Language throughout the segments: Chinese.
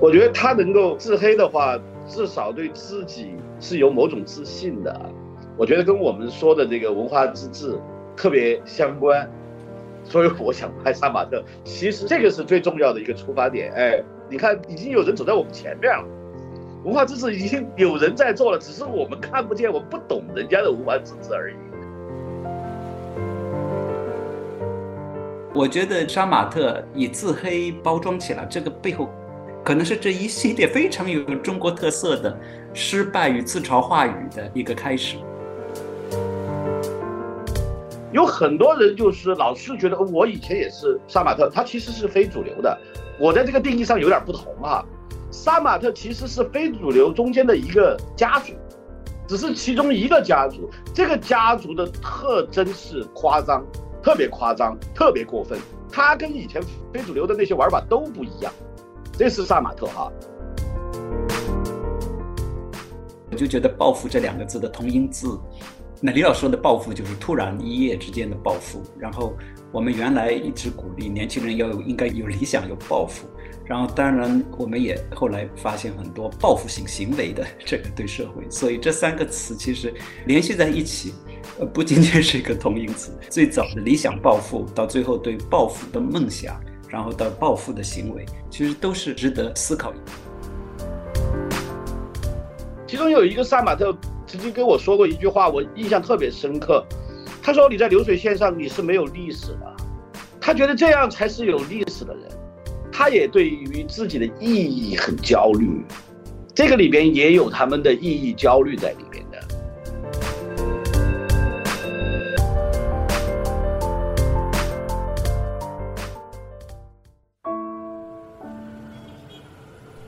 我觉得他能够自黑的话，至少对自己是有某种自信的。我觉得跟我们说的这个文化自治特别相关。所以我想拍杀马特，其实这个是最重要的一个出发点。哎，你看，已经有人走在我们前面了，文化自治已经有人在做了，只是我们看不见，我们不懂人家的文化自治而已。我觉得杀马特以自黑包装起来，这个背后，可能是这一系列非常有中国特色的失败与自嘲话语的一个开始。有很多人就是老是觉得我以前也是杀马特，他其实是非主流的。我在这个定义上有点不同啊。杀马特其实是非主流中间的一个家族，只是其中一个家族。这个家族的特征是夸张，特别夸张，特别过分。他跟以前非主流的那些玩法都不一样。这是杀马特哈。我就觉得“报复”这两个字的同音字。那李老师说的报复就是突然一夜之间的报复，然后我们原来一直鼓励年轻人要有应该有理想有抱负，然后当然我们也后来发现很多报复性行为的这个对社会，所以这三个词其实联系在一起，呃不仅仅是一个同音词。最早的理想抱负，到最后对抱负的梦想，然后到报复的行为，其实都是值得思考。其中有一个杀马特。曾经跟我说过一句话，我印象特别深刻。他说：“你在流水线上你是没有历史的。”他觉得这样才是有历史的人。他也对于自己的意义很焦虑，这个里边也有他们的意义焦虑在里面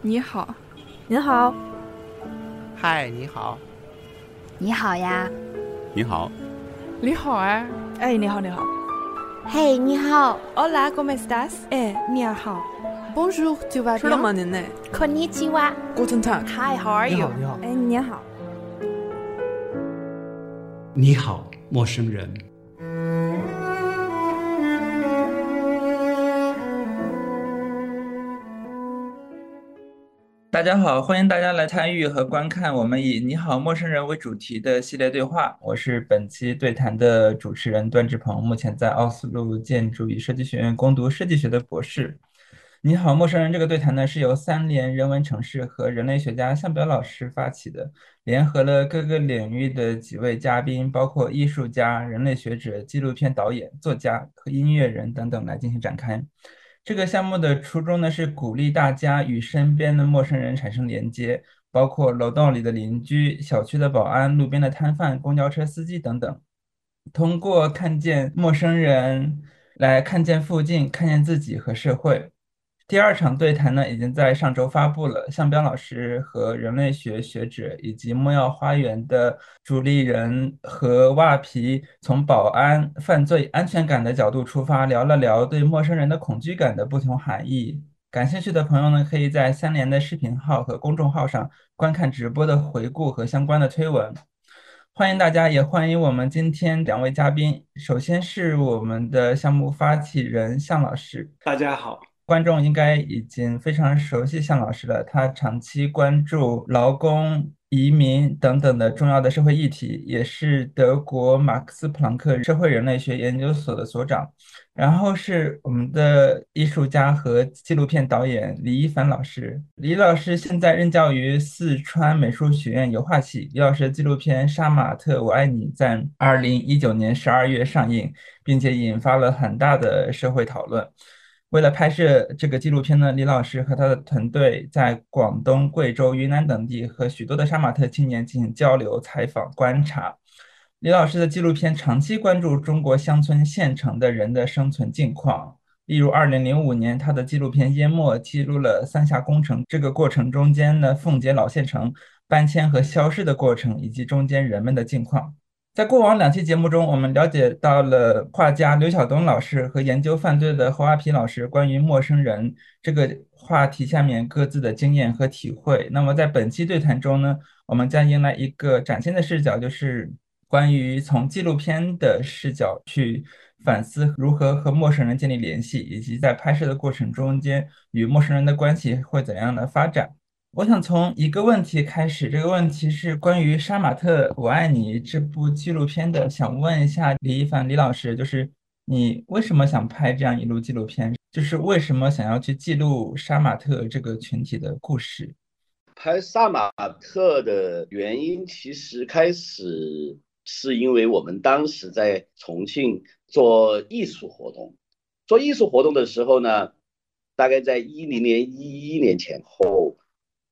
你好，您好，嗨，你好。你好呀，你好，你好哎，哎，你好，你好，嘿，你好，Hola，¿cómo estás？哎，你好 vas bien？吃了吗您呢？Konnichiwa，Guten Tag，Hi，How are you？你好，哎，你好，你好，陌生人。大家好，欢迎大家来参与和观看我们以“你好，陌生人”为主题的系列对话。我是本期对谈的主持人段志鹏，目前在奥斯陆建筑与设计学院攻读设计学的博士。“你好，陌生人”这个对谈呢，是由三联人文城市和人类学家向彪老师发起的，联合了各个领域的几位嘉宾，包括艺术家、人类学者、纪录片导演、作家和音乐人等等来进行展开。这个项目的初衷呢，是鼓励大家与身边的陌生人产生连接，包括楼道里的邻居、小区的保安、路边的摊贩、公交车司机等等，通过看见陌生人，来看见附近，看见自己和社会。第二场对谈呢，已经在上周发布了。向彪老师和人类学学者以及莫药花园的主理人和袜皮，从保安、犯罪、安全感的角度出发，聊了聊对陌生人的恐惧感的不同含义。感兴趣的朋友呢，可以在三联的视频号和公众号上观看直播的回顾和相关的推文。欢迎大家，也欢迎我们今天两位嘉宾。首先是我们的项目发起人向老师，大家好。观众应该已经非常熟悉向老师了，他长期关注劳工、移民等等的重要的社会议题，也是德国马克思普朗克社会人类学研究所的所长。然后是我们的艺术家和纪录片导演李一凡老师，李老师现在任教于四川美术学院油画系。李老师的纪录片《杀马特，我爱你》在二零一九年十二月上映，并且引发了很大的社会讨论。为了拍摄这个纪录片呢，李老师和他的团队在广东、贵州、云南等地和许多的杀马特青年进行交流、采访、观察。李老师的纪录片长期关注中国乡村县城的人的生存境况。例如，2005年他的纪录片《淹没》记录了三峡工程这个过程中间的奉节老县城搬迁和消失的过程，以及中间人们的境况。在过往两期节目中，我们了解到了画家刘晓东老师和研究犯罪的侯阿皮老师关于陌生人这个话题下面各自的经验和体会。那么在本期对谈中呢，我们将迎来一个崭新的视角，就是关于从纪录片的视角去反思如何和陌生人建立联系，以及在拍摄的过程中间与陌生人的关系会怎样的发展。我想从一个问题开始，这个问题是关于《杀马特我爱你》这部纪录片的，想问一下李一凡李老师，就是你为什么想拍这样一部纪录片？就是为什么想要去记录杀马特这个群体的故事？拍杀马特的原因，其实开始是因为我们当时在重庆做艺术活动，做艺术活动的时候呢，大概在一零年、一一年前后。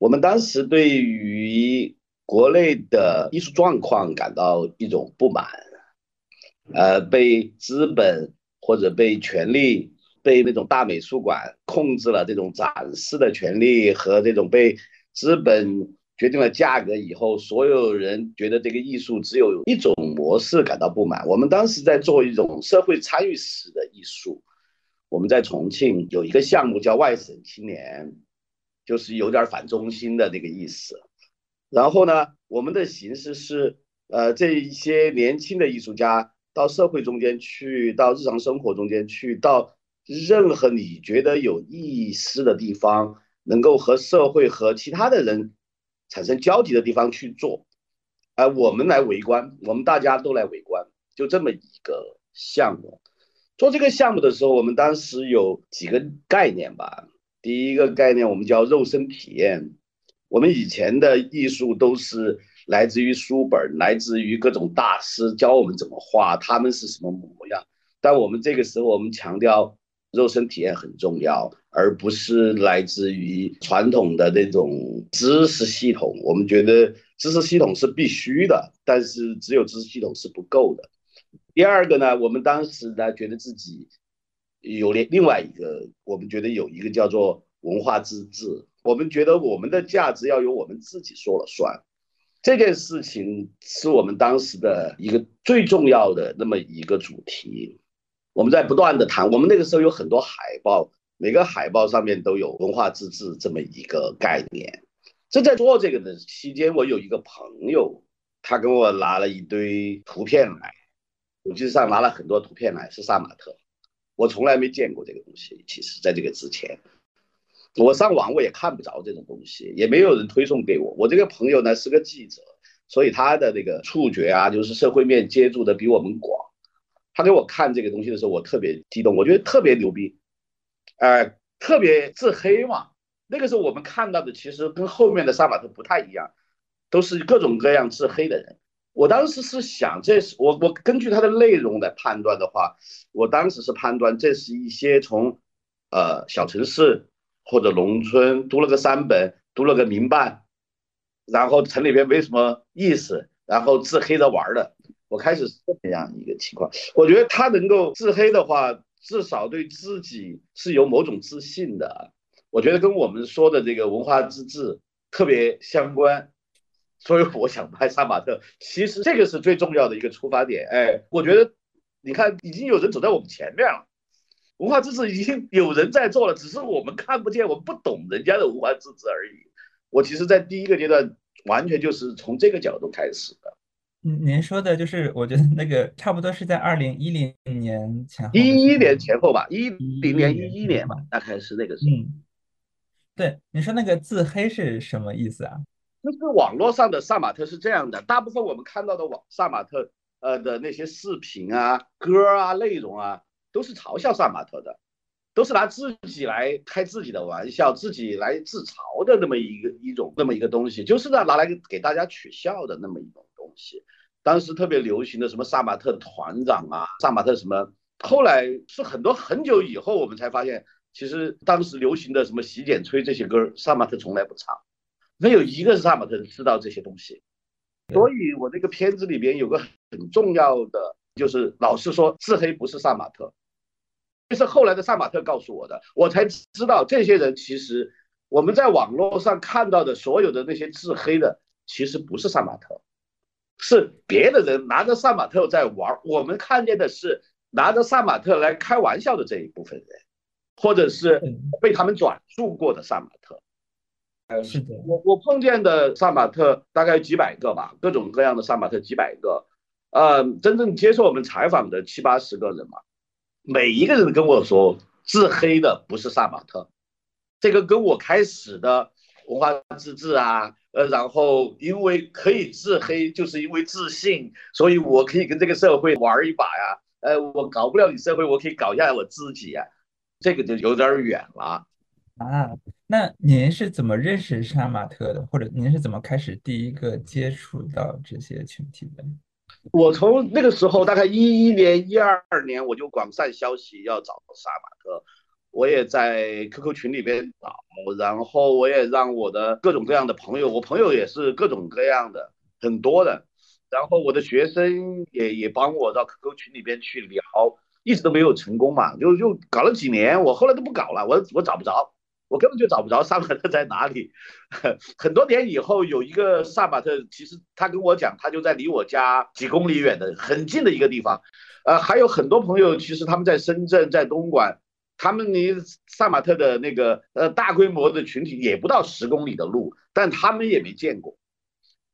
我们当时对于国内的艺术状况感到一种不满，呃，被资本或者被权力、被那种大美术馆控制了这种展示的权利和这种被资本决定了价格以后，所有人觉得这个艺术只有一种模式感到不满。我们当时在做一种社会参与式的艺术，我们在重庆有一个项目叫外省青年。就是有点反中心的那个意思，然后呢，我们的形式是，呃，这一些年轻的艺术家到社会中间去，到日常生活中间去，到任何你觉得有意思的地方，能够和社会和其他的人产生交集的地方去做，呃，我们来围观，我们大家都来围观，就这么一个项目。做这个项目的时候，我们当时有几个概念吧。第一个概念，我们叫肉身体验。我们以前的艺术都是来自于书本，来自于各种大师教我们怎么画，他们是什么模样。但我们这个时候，我们强调肉身体验很重要，而不是来自于传统的那种知识系统。我们觉得知识系统是必须的，但是只有知识系统是不够的。第二个呢，我们当时呢，觉得自己。有另另外一个，我们觉得有一个叫做文化自治。我们觉得我们的价值要由我们自己说了算，这件事情是我们当时的一个最重要的那么一个主题。我们在不断的谈，我们那个时候有很多海报，每个海报上面都有文化自治这么一个概念。正在做这个的期间，我有一个朋友，他给我拿了一堆图片来，手机上拿了很多图片来，是杀马特。我从来没见过这个东西。其实，在这个之前，我上网我也看不着这种东西，也没有人推送给我。我这个朋友呢是个记者，所以他的那个触觉啊，就是社会面接触的比我们广。他给我看这个东西的时候，我特别激动，我觉得特别牛逼，呃，特别自黑嘛。那个时候我们看到的其实跟后面的杀马特不太一样，都是各种各样自黑的人。我当时是想，这是我我根据它的内容来判断的话，我当时是判断这是一些从，呃小城市或者农村读了个三本，读了个民办，然后城里边没什么意思，然后自黑着玩的。我开始是这样一个情况。我觉得他能够自黑的话，至少对自己是有某种自信的。我觉得跟我们说的这个文化自治特别相关。所以我想拍杀马特，其实这个是最重要的一个出发点。哎，我觉得，你看，已经有人走在我们前面了，文化自治已经有人在做了，只是我们看不见，我们不懂人家的文化自治而已。我其实，在第一个阶段，完全就是从这个角度开始的。嗯，您说的就是，我觉得那个差不多是在二零一零年前后，一一年前后吧，一零年、一一年吧，大概是那个时候。嗯，对，你说那个自黑是什么意思啊？就是网络上的杀马特是这样的，大部分我们看到的网杀马特呃的那些视频啊、歌啊、内容啊，都是嘲笑杀马特的，都是拿自己来开自己的玩笑、自己来自嘲的那么一个一种那么一个东西，就是呢拿来给大家取笑的那么一种东西。当时特别流行的什么杀马特团长啊、杀马特什么，后来是很多很久以后我们才发现，其实当时流行的什么洗剪吹这些歌，杀马特从来不唱。没有一个杀马特知道这些东西，所以我那个片子里边有个很重要的，就是老师说自黑不是杀马特，这是后来的杀马特告诉我的，我才知道这些人其实我们在网络上看到的所有的那些自黑的，其实不是杀马特，是别的人拿着杀马特在玩，我们看见的是拿着杀马特来开玩笑的这一部分人，或者是被他们转述过的杀马特。是的，我我碰见的杀马特大概几百个吧，各种各样的杀马特几百个，呃，真正接受我们采访的七八十个人嘛，每一个人跟我说，自黑的不是杀马特，这个跟我开始的文化自治啊，呃，然后因为可以自黑，就是因为自信，所以我可以跟这个社会玩一把呀，呃，我搞不了你社会，我可以搞一下我自己呀，这个就有点远了啊。那您是怎么认识杀马特的，或者您是怎么开始第一个接触到这些群体的？我从那个时候，大概一一年、一二年，我就广散消息要找杀马特，我也在 QQ 群里边找，然后我也让我的各种各样的朋友，我朋友也是各种各样的，很多的，然后我的学生也也帮我到 QQ 群里边去聊，一直都没有成功嘛，就就搞了几年，我后来都不搞了，我我找不着。我根本就找不着萨马特在哪里。很多年以后，有一个萨马特，其实他跟我讲，他就在离我家几公里远的很近的一个地方。呃，还有很多朋友，其实他们在深圳、在东莞，他们离萨马特的那个呃大规模的群体也不到十公里的路，但他们也没见过。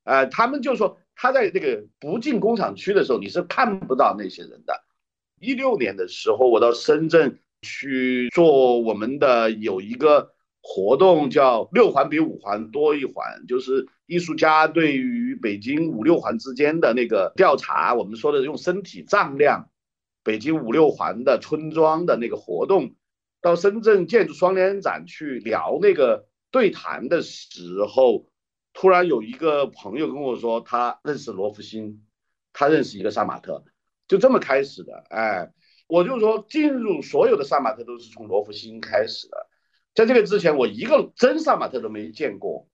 呃，他们就说他在这个不进工厂区的时候，你是看不到那些人的。一六年的时候，我到深圳。去做我们的有一个活动叫六环比五环多一环，就是艺术家对于北京五六环之间的那个调查，我们说的用身体丈量北京五六环的村庄的那个活动，到深圳建筑双年展去聊那个对谈的时候，突然有一个朋友跟我说，他认识罗福星，他认识一个杀马特，就这么开始的，哎。我就说，进入所有的杀马特都是从罗福星开始的，在这个之前，我一个真杀马特都没见过，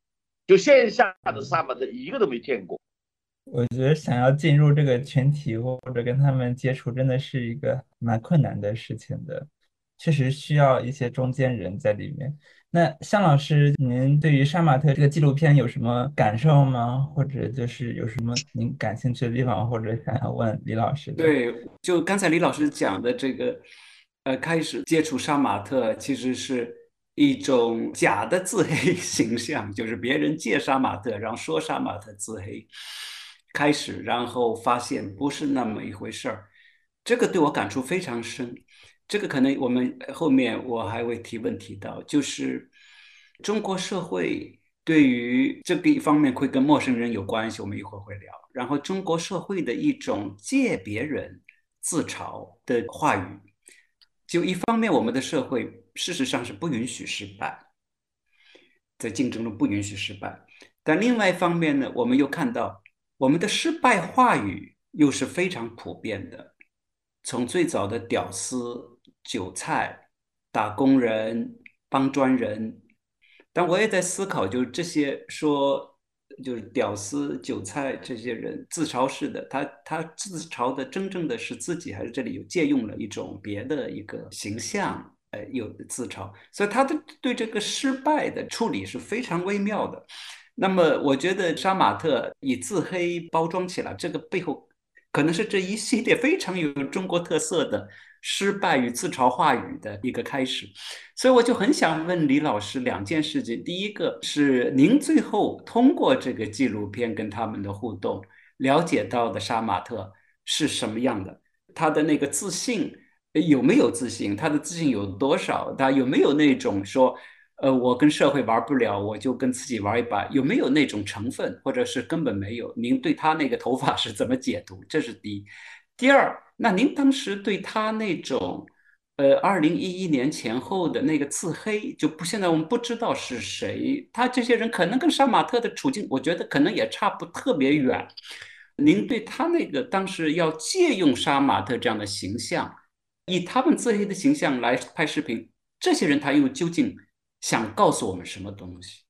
就线下的杀马特一个都没见过。我觉得想要进入这个群体或者跟他们接触，真的是一个蛮困难的事情的，确实需要一些中间人在里面。那向老师，您对于杀马特这个纪录片有什么感受吗？或者就是有什么您感兴趣的地方，或者想要问李老师？对，就刚才李老师讲的这个，呃，开始接触杀马特，其实是一种假的自黑形象，就是别人借杀马特，然后说杀马特自黑，开始，然后发现不是那么一回事儿，这个对我感触非常深。这个可能我们后面我还会提问提到，就是中国社会对于这个一方面会跟陌生人有关系，我们一会儿会聊。然后中国社会的一种借别人自嘲的话语，就一方面我们的社会事实上是不允许失败，在竞争中不允许失败，但另外一方面呢，我们又看到我们的失败话语又是非常普遍的，从最早的屌丝。韭菜、打工人、帮砖人，但我也在思考，就是这些说，就是屌丝、韭菜这些人自嘲式的，他他自嘲的真正的是自己，还是这里有借用了一种别的一个形象，呃，有自嘲，所以他的对这个失败的处理是非常微妙的。那么，我觉得杀马特以自黑包装起来，这个背后可能是这一系列非常有中国特色的。失败与自嘲话语的一个开始，所以我就很想问李老师两件事情。第一个是您最后通过这个纪录片跟他们的互动，了解到的杀马特是什么样的？他的那个自信有没有自信？他的自信有多少？他有没有那种说，呃，我跟社会玩不了，我就跟自己玩一把？有没有那种成分，或者是根本没有？您对他那个头发是怎么解读？这是第一。第二。那您当时对他那种，呃，二零一一年前后的那个自黑，就不现在我们不知道是谁，他这些人可能跟杀马特的处境，我觉得可能也差不特别远。您对他那个当时要借用杀马特这样的形象，以他们自黑的形象来拍视频，这些人他又究竟想告诉我们什么东西？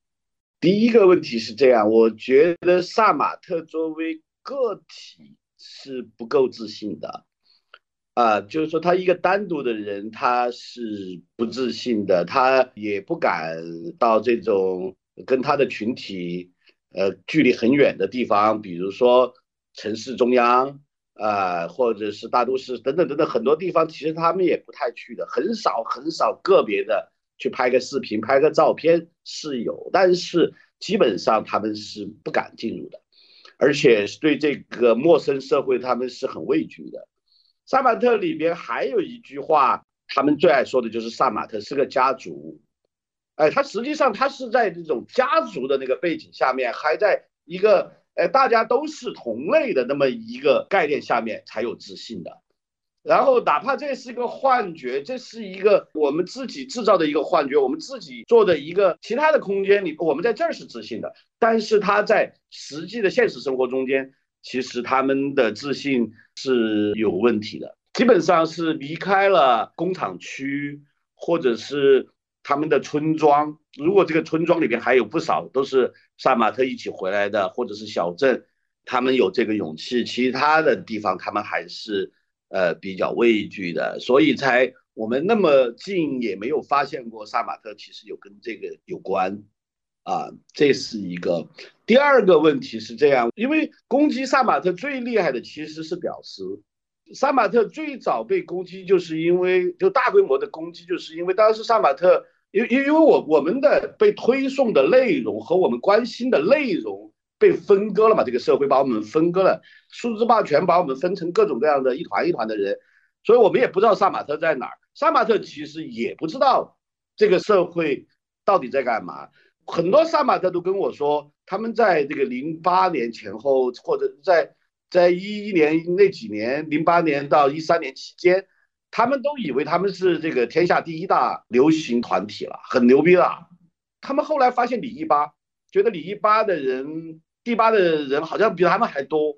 第一个问题是这样，我觉得萨马特作为个体是不够自信的。啊，就是说他一个单独的人，他是不自信的，他也不敢到这种跟他的群体，呃，距离很远的地方，比如说城市中央啊，或者是大都市等等等等很多地方，其实他们也不太去的，很少很少个别的去拍个视频、拍个照片是有，但是基本上他们是不敢进入的。而且对这个陌生社会他们是很畏惧的。萨马特里边还有一句话，他们最爱说的就是萨马特是个家族。哎，他实际上他是在这种家族的那个背景下面，还在一个呃大家都是同类的那么一个概念下面才有自信的。然后哪怕这是一个幻觉，这是一个我们自己制造的一个幻觉，我们自己做的一个其他的空间里，我们在这儿是自信的，但是他在实际的现实生活中间，其实他们的自信是有问题的，基本上是离开了工厂区或者是。他们的村庄，如果这个村庄里边还有不少都是杀马特一起回来的，或者是小镇，他们有这个勇气，其他的地方他们还是呃比较畏惧的，所以才我们那么近也没有发现过杀马特其实有跟这个有关啊，这是一个。第二个问题是这样，因为攻击杀马特最厉害的其实是屌丝，杀马特最早被攻击就是因为就大规模的攻击，就是因为当时杀马特。因因因为我我们的被推送的内容和我们关心的内容被分割了嘛，这个社会把我们分割了，数字霸权把我们分成各种各样的一团一团的人，所以我们也不知道杀马特在哪儿。杀马特其实也不知道这个社会到底在干嘛。很多杀马特都跟我说，他们在这个零八年前后，或者在在一一年那几年，零八年到一三年期间。他们都以为他们是这个天下第一大流行团体了，很牛逼了。他们后来发现李一吧，觉得李一吧的人，第八的人好像比他们还多。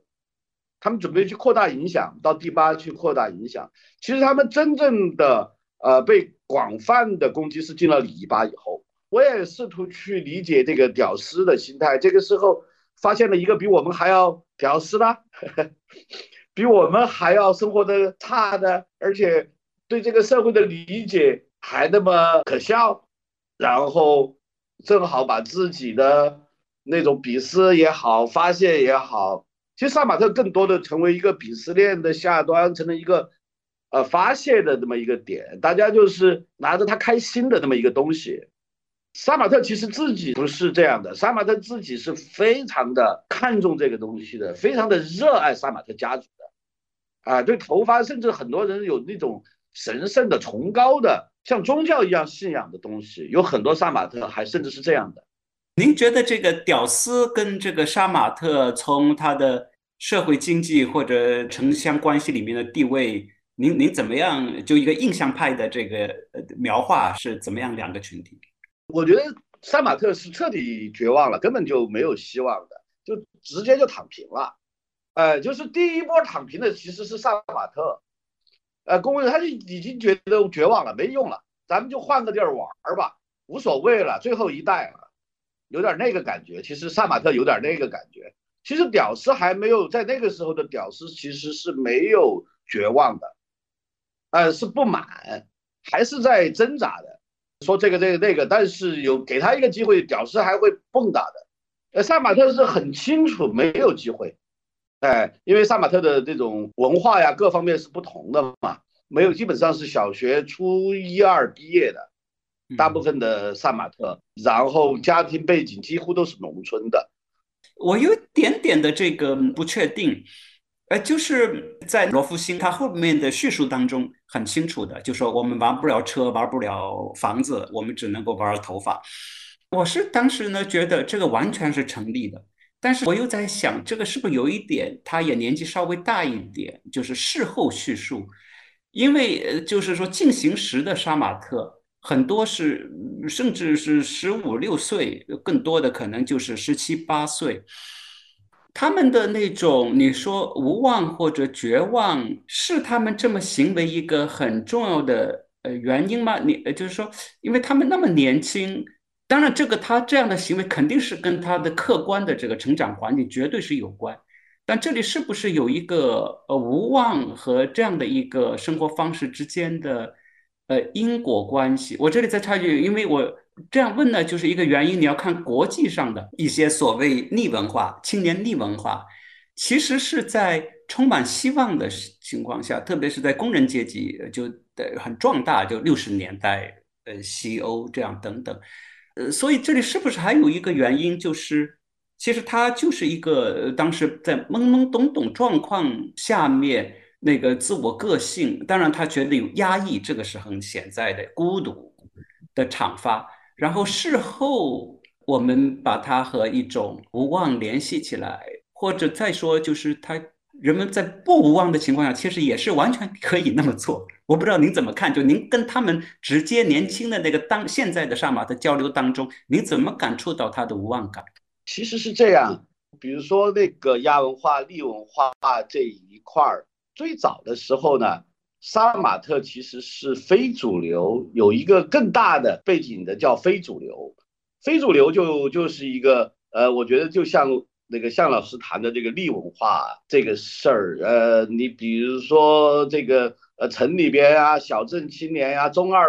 他们准备去扩大影响，到第八去扩大影响。其实他们真正的呃被广泛的攻击是进了里巴以后。我也试图去理解这个屌丝的心态。这个时候发现了一个比我们还要屌丝的。比我们还要生活的差的，而且对这个社会的理解还那么可笑，然后正好把自己的那种鄙视也好、发泄也好，其实杀马特更多的成为一个鄙视链的下端，成了一个呃发泄的这么一个点，大家就是拿着他开心的那么一个东西。杀马特其实自己不是这样的，杀马特自己是非常的看重这个东西的，非常的热爱杀马特家族的。啊，对头发，甚至很多人有那种神圣的、崇高的，像宗教一样信仰的东西，有很多杀马特还甚至是这样的。您觉得这个屌丝跟这个杀马特从他的社会经济或者城乡关系里面的地位，您您怎么样？就一个印象派的这个描画是怎么样两个群体？我觉得杀马特是彻底绝望了，根本就没有希望的，就直接就躺平了。呃，就是第一波躺平的其实是杀马特，呃，工人他就已经觉得绝望了，没用了，咱们就换个地儿玩儿吧，无所谓了，最后一代了，有点那个感觉。其实萨马特有点那个感觉。其实屌丝还没有在那个时候的屌丝其实是没有绝望的，呃，是不满，还是在挣扎的，说这个这个那个，但是有给他一个机会，屌丝还会蹦跶的。呃，萨马特是很清楚没有机会。哎，因为萨马特的这种文化呀，各方面是不同的嘛，没有基本上是小学初一二毕业的，大部分的杀马特，然后家庭背景几乎都是农村的。我有一点点的这个不确定，呃，就是在罗福星他后面的叙述当中很清楚的，就说我们玩不了车，玩不了房子，我们只能够玩头发。我是当时呢觉得这个完全是成立的。但是我又在想，这个是不是有一点，他也年纪稍微大一点，就是事后叙述，因为呃，就是说进行时的杀马特很多是，甚至是十五六岁，更多的可能就是十七八岁，他们的那种你说无望或者绝望，是他们这么行为一个很重要的呃原因吗？你呃就是说，因为他们那么年轻。当然，这个他这样的行为肯定是跟他的客观的这个成长环境绝对是有关，但这里是不是有一个呃无望和这样的一个生活方式之间的呃因果关系？我这里再插一句，因为我这样问呢，就是一个原因，你要看国际上的一些所谓逆文化、青年逆文化，其实是在充满希望的情况下，特别是在工人阶级就很壮大，就六十年代呃西欧这样等等。呃，所以这里是不是还有一个原因，就是其实他就是一个当时在懵懵懂懂状况下面那个自我个性，当然他觉得有压抑，这个是很潜在的孤独的阐发。然后事后我们把它和一种无望联系起来，或者再说就是他。人们在不无望的情况下，其实也是完全可以那么做。我不知道您怎么看？就您跟他们直接年轻的那个当现在的上马的交流当中，您怎么感触到他的无望感？其实是这样，比如说那个亚文化、利文化这一块儿，最早的时候呢，杀马特其实是非主流，有一个更大的背景的叫非主流。非主流就就是一个呃，我觉得就像。那个向老师谈的这个利文化这个事儿，呃，你比如说这个呃城里边啊，小镇青年呀，中二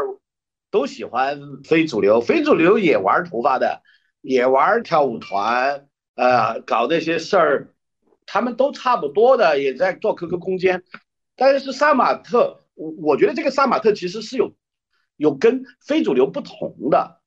都喜欢非主流，非主流也玩头发的，也玩跳舞团，呃，搞那些事儿，他们都差不多的，也在做 QQ 空间。但是杀马特，我我觉得这个杀马特其实是有有跟非主流不同的。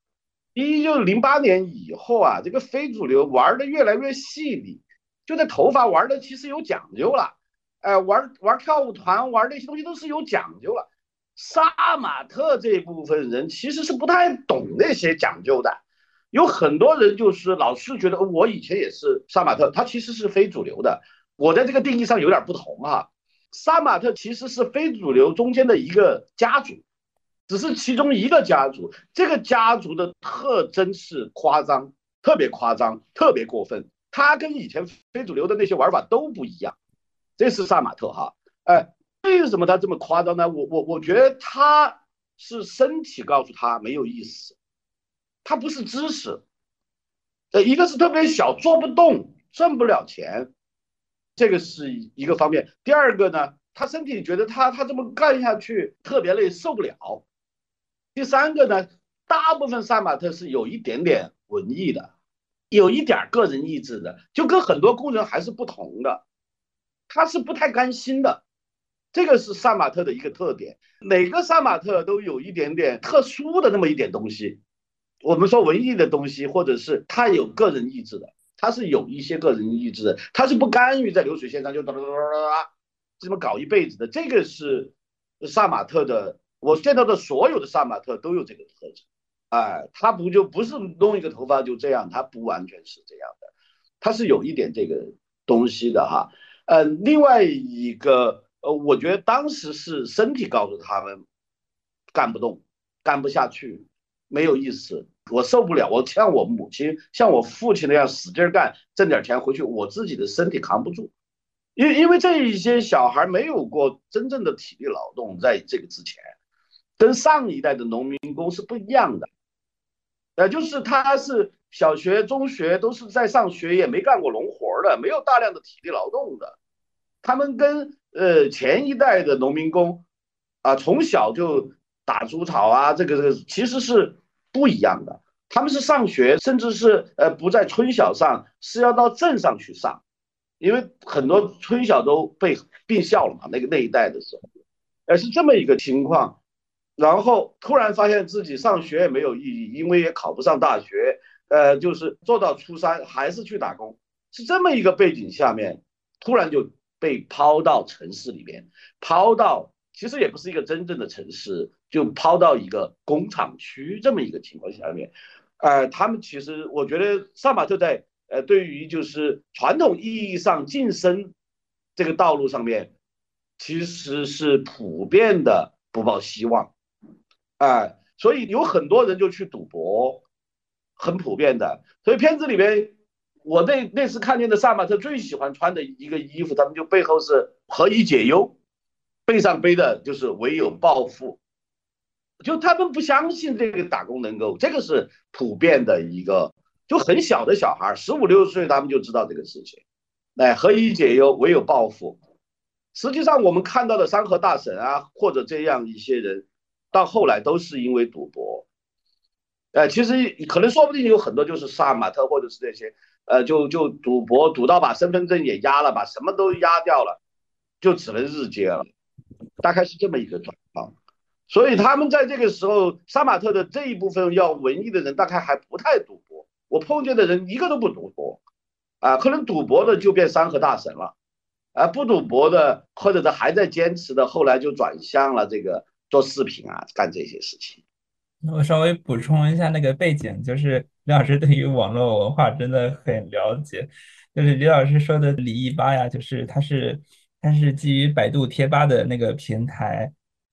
一就是零八年以后啊，这个非主流玩的越来越细腻，就在头发玩的其实有讲究了，哎，玩玩跳舞团玩那些东西都是有讲究了。杀马特这一部分人其实是不太懂那些讲究的，有很多人就是老是觉得我以前也是杀马特，他其实是非主流的。我在这个定义上有点不同哈，杀马特其实是非主流中间的一个家族。只是其中一个家族，这个家族的特征是夸张，特别夸张，特别过分。他跟以前非主流的那些玩法都不一样。这是杀马特哈，哎，为什么他这么夸张呢？我我我觉得他是身体告诉他没有意思，他不是知识。呃，一个是特别小，做不动，挣不了钱，这个是一个方面。第二个呢，他身体觉得他他这么干下去特别累，受不了。第三个呢，大部分杀马特是有一点点文艺的，有一点个人意志的，就跟很多工人还是不同的，他是不太甘心的，这个是杀马特的一个特点。每个杀马特都有一点点特殊的那么一点东西，我们说文艺的东西，或者是他有个人意志的，他是有一些个人意志的，他是不甘于在流水线上就哒哒哒哒哒哒这么搞一辈子的，这个是杀马特的。我见到的所有的杀马特都有这个特征，哎，他不就不是弄一个头发就这样，他不完全是这样的，他是有一点这个东西的哈。呃，另外一个，呃，我觉得当时是身体告诉他们干不动，干不下去，没有意思，我受不了，我像我母亲、像我父亲那样使劲干，挣点钱回去，我自己的身体扛不住，因因为这一些小孩没有过真正的体力劳动，在这个之前。跟上一代的农民工是不一样的，呃，就是他是小学、中学都是在上学，也没干过农活的，没有大量的体力劳动的。他们跟呃前一代的农民工啊，从小就打猪草啊，这个这个其实是不一样的。他们是上学，甚至是呃不在村小上，是要到镇上去上，因为很多村小都被并校了嘛。那个那一代的时候，呃，是这么一个情况。然后突然发现自己上学也没有意义，因为也考不上大学，呃，就是做到初三还是去打工，是这么一个背景下面，突然就被抛到城市里面，抛到其实也不是一个真正的城市，就抛到一个工厂区这么一个情况下面，呃，他们其实我觉得萨马特在呃对于就是传统意义上晋升这个道路上面，其实是普遍的不抱希望。哎，所以有很多人就去赌博，很普遍的。所以片子里面，我那那次看见的萨马特最喜欢穿的一个衣服，他们就背后是何以解忧，背上背的就是唯有暴富。就他们不相信这个打工能够，这个是普遍的一个，就很小的小孩，十五六岁他们就知道这个事情。哎，何以解忧，唯有暴富。实际上我们看到的山河大神啊，或者这样一些人。到后来都是因为赌博，呃，其实可能说不定有很多就是杀马特或者是那些，呃，就就赌博赌到把身份证也压了，把什么都压掉了，就只能日结了，大概是这么一个状。所以他们在这个时候，杀马特的这一部分要文艺的人，大概还不太赌博。我碰见的人一个都不赌博，啊，可能赌博的就变山河大神了，啊，不赌博的或者是还在坚持的，后来就转向了这个做视频啊，干这些事情。那我稍微补充一下那个背景，就是李老师对于网络文化真的很了解。就是李老师说的李一吧呀，就是他是他是基于百度贴吧的那个平台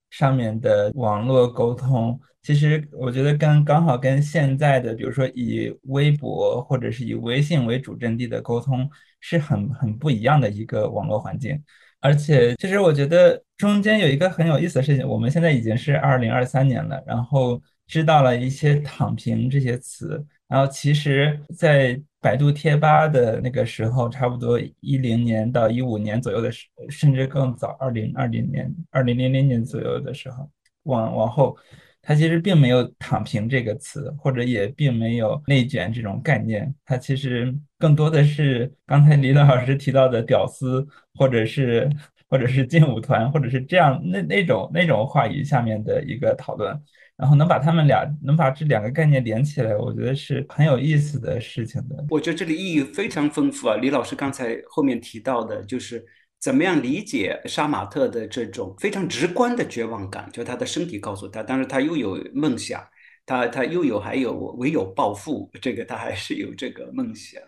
上面的网络沟通。其实我觉得跟刚好跟现在的，比如说以微博或者是以微信为主阵地的沟通是很很不一样的一个网络环境。而且，其实我觉得中间有一个很有意思的事情，我们现在已经是二零二三年了，然后。知道了一些“躺平”这些词，然后其实，在百度贴吧的那个时候，差不多一零年到一五年左右的时，甚至更早，二零二零年、二零零零年左右的时候，往往后，它其实并没有“躺平”这个词，或者也并没有内卷这种概念，它其实更多的是刚才李老师提到的“屌丝”或者是或者是劲舞团，或者是这样那那种那种话语下面的一个讨论。然后能把他们俩能把这两个概念连起来，我觉得是很有意思的事情的。我觉得这里意义非常丰富啊！李老师刚才后面提到的，就是怎么样理解杀马特的这种非常直观的绝望感，就他的身体告诉他，但是他又有梦想，他他又有还有唯有暴富，这个他还是有这个梦想，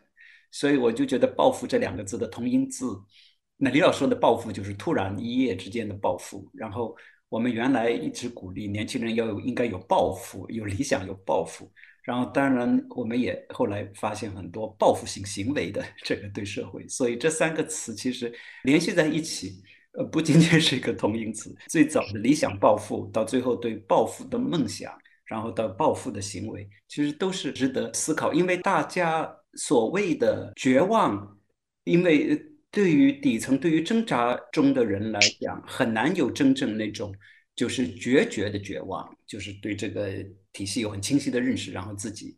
所以我就觉得“暴富”这两个字的同音字，那李老师说的暴富就是突然一夜之间的暴富，然后。我们原来一直鼓励年轻人要有应该有抱负、有理想、有抱负。然后，当然，我们也后来发现很多报复性行为的这个对社会。所以这三个词其实联系在一起，呃，不仅仅是一个同音词。最早的理想抱负，到最后对抱负的梦想，然后到抱负的行为，其实都是值得思考。因为大家所谓的绝望，因为。对于底层、对于挣扎中的人来讲，很难有真正那种就是决绝的绝望，就是对这个体系有很清晰的认识，然后自己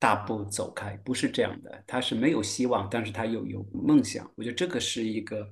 大步走开，不是这样的。他是没有希望，但是他又有梦想。我觉得这个是一个。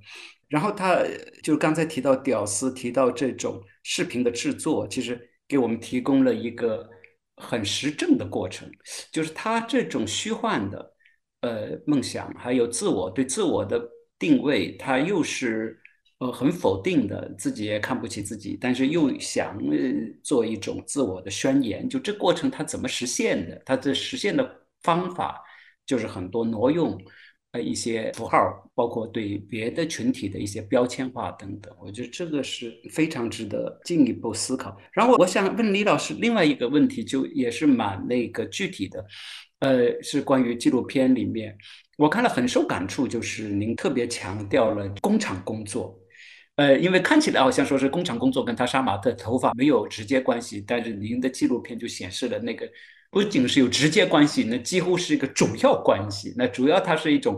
然后他就是刚才提到屌丝，提到这种视频的制作，其实给我们提供了一个很实证的过程，就是他这种虚幻的呃梦想，还有自我对自我的。定位，他又是呃很否定的，自己也看不起自己，但是又想呃做一种自我的宣言。就这过程，他怎么实现的？他的实现的方法就是很多挪用呃一些符号，包括对别的群体的一些标签化等等。我觉得这个是非常值得进一步思考。然后我想问李老师另外一个问题，就也是蛮那个具体的，呃，是关于纪录片里面。我看了很受感触，就是您特别强调了工厂工作，呃，因为看起来好像说是工厂工作跟他杀马特头发没有直接关系，但是您的纪录片就显示了那个不仅是有直接关系，那几乎是一个主要关系。那主要它是一种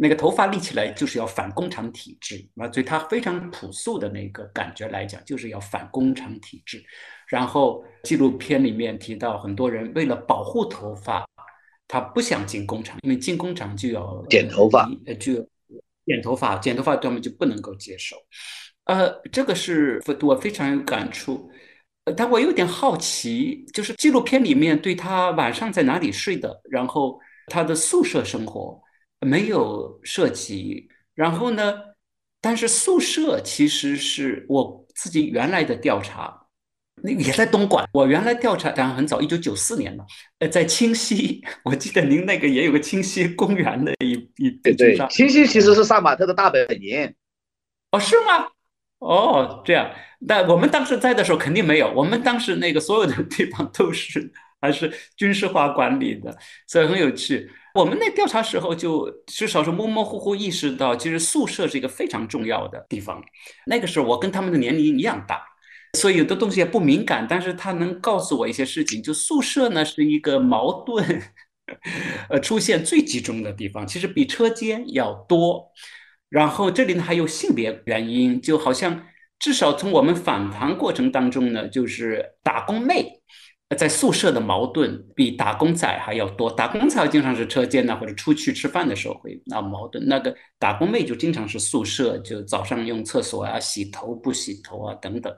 那个头发立起来就是要反工厂体制，啊，所以它非常朴素的那个感觉来讲，就是要反工厂体制。然后纪录片里面提到很多人为了保护头发。他不想进工厂，因为进工厂就要剪头发，呃，就剪头发，剪头发他们就不能够接受。呃，这个是我非常有感触。呃，但我有点好奇，就是纪录片里面对他晚上在哪里睡的，然后他的宿舍生活没有涉及。然后呢，但是宿舍其实是我自己原来的调查。那也在东莞。我原来调查当然很早，一九九四年了。呃，在清溪，我记得您那个也有个清溪公园的一一对对，清溪其实是杀马特的大本营。哦，是吗？哦，这样。那我们当时在的时候肯定没有，我们当时那个所有的地方都是还是军事化管理的，所以很有趣。我们那调查时候就至少是模模糊糊意识到，其实宿舍是一个非常重要的地方。那个时候我跟他们的年龄一样大。所以有的东西也不敏感，但是他能告诉我一些事情。就宿舍呢是一个矛盾，呃，出现最集中的地方，其实比车间要多。然后这里呢还有性别原因，就好像至少从我们访谈过程当中呢，就是打工妹。在宿舍的矛盾比打工仔还要多。打工仔经常是车间呐，或者出去吃饭的时候会闹矛盾。那个打工妹就经常是宿舍，就早上用厕所啊、洗头不洗头啊等等。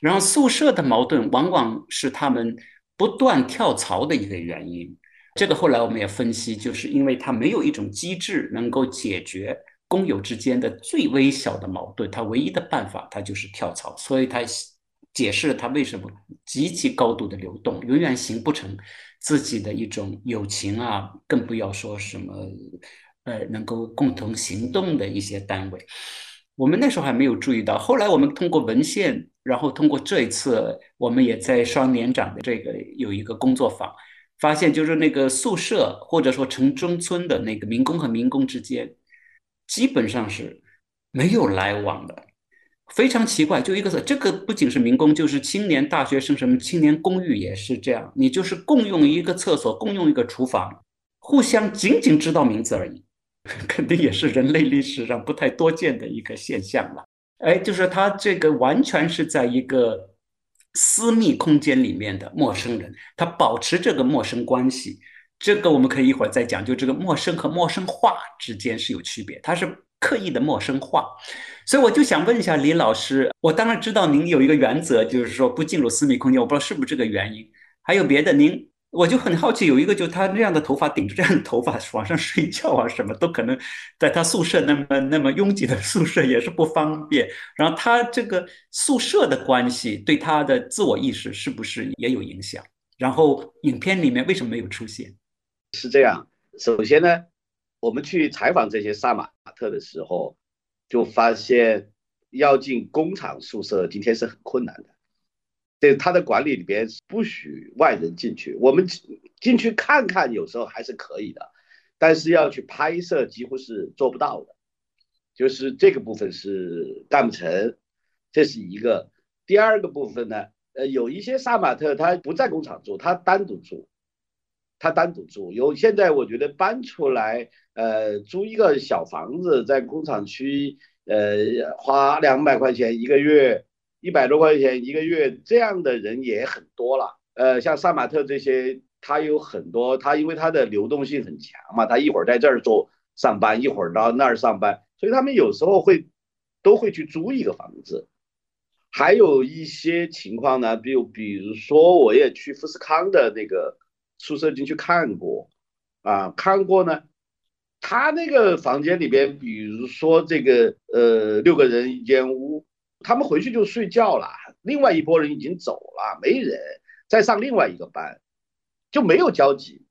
然后宿舍的矛盾往往是他们不断跳槽的一个原因。这个后来我们也分析，就是因为他没有一种机制能够解决工友之间的最微小的矛盾，他唯一的办法，他就是跳槽。所以他解释了它为什么极其高度的流动，永远形不成自己的一种友情啊，更不要说什么呃能够共同行动的一些单位。我们那时候还没有注意到，后来我们通过文献，然后通过这一次，我们也在双年长的这个有一个工作坊。发现就是那个宿舍或者说城中村的那个民工和民工之间，基本上是没有来往的，非常奇怪。就一个字这个不仅是民工，就是青年大学生什么青年公寓也是这样，你就是共用一个厕所，共用一个厨房，互相仅仅知道名字而已，肯定也是人类历史上不太多见的一个现象了。哎，就是他这个完全是在一个。私密空间里面的陌生人，他保持这个陌生关系，这个我们可以一会儿再讲。就这个陌生和陌生化之间是有区别，他是刻意的陌生化。所以我就想问一下李老师，我当然知道您有一个原则，就是说不进入私密空间，我不知道是不是这个原因，还有别的您。我就很好奇，有一个就他那样的头发顶着这样的头发晚上睡觉啊，什么都可能在他宿舍那么那么拥挤的宿舍也是不方便。然后他这个宿舍的关系对他的自我意识是不是也有影响？然后影片里面为什么没有出现？是这样，首先呢，我们去采访这些杀马特的时候，就发现要进工厂宿舍今天是很困难的。对他的管理里边不许外人进去，我们进去看看有时候还是可以的，但是要去拍摄几乎是做不到的，就是这个部分是干不成，这是一个。第二个部分呢，呃，有一些杀马特他不在工厂住，他单独住，他单独住。有现在我觉得搬出来，呃，租一个小房子在工厂区，呃，花两百块钱一个月。一百多块钱一个月，这样的人也很多了。呃，像萨马特这些，他有很多，他因为他的流动性很强嘛，他一会儿在这儿做上班，一会儿到那儿上班，所以他们有时候会都会去租一个房子。还有一些情况呢，比如比如说，我也去富士康的那个宿舍进去看过，啊，看过呢，他那个房间里边，比如说这个呃六个人一间屋。他们回去就睡觉了，另外一拨人已经走了，没人再上另外一个班，就没有交集。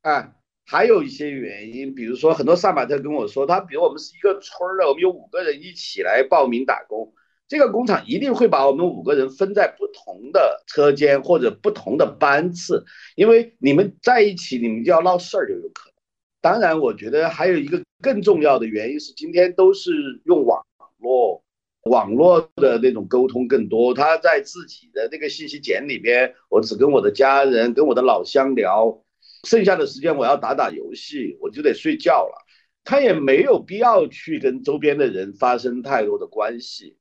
啊，还有一些原因，比如说很多萨马特跟我说，他比如我们是一个村的，我们有五个人一起来报名打工，这个工厂一定会把我们五个人分在不同的车间或者不同的班次，因为你们在一起，你们就要闹事儿就有可能。当然，我觉得还有一个更重要的原因是，今天都是用网络。网络的那种沟通更多，他在自己的那个信息茧里边，我只跟我的家人、跟我的老乡聊，剩下的时间我要打打游戏，我就得睡觉了。他也没有必要去跟周边的人发生太多的关系。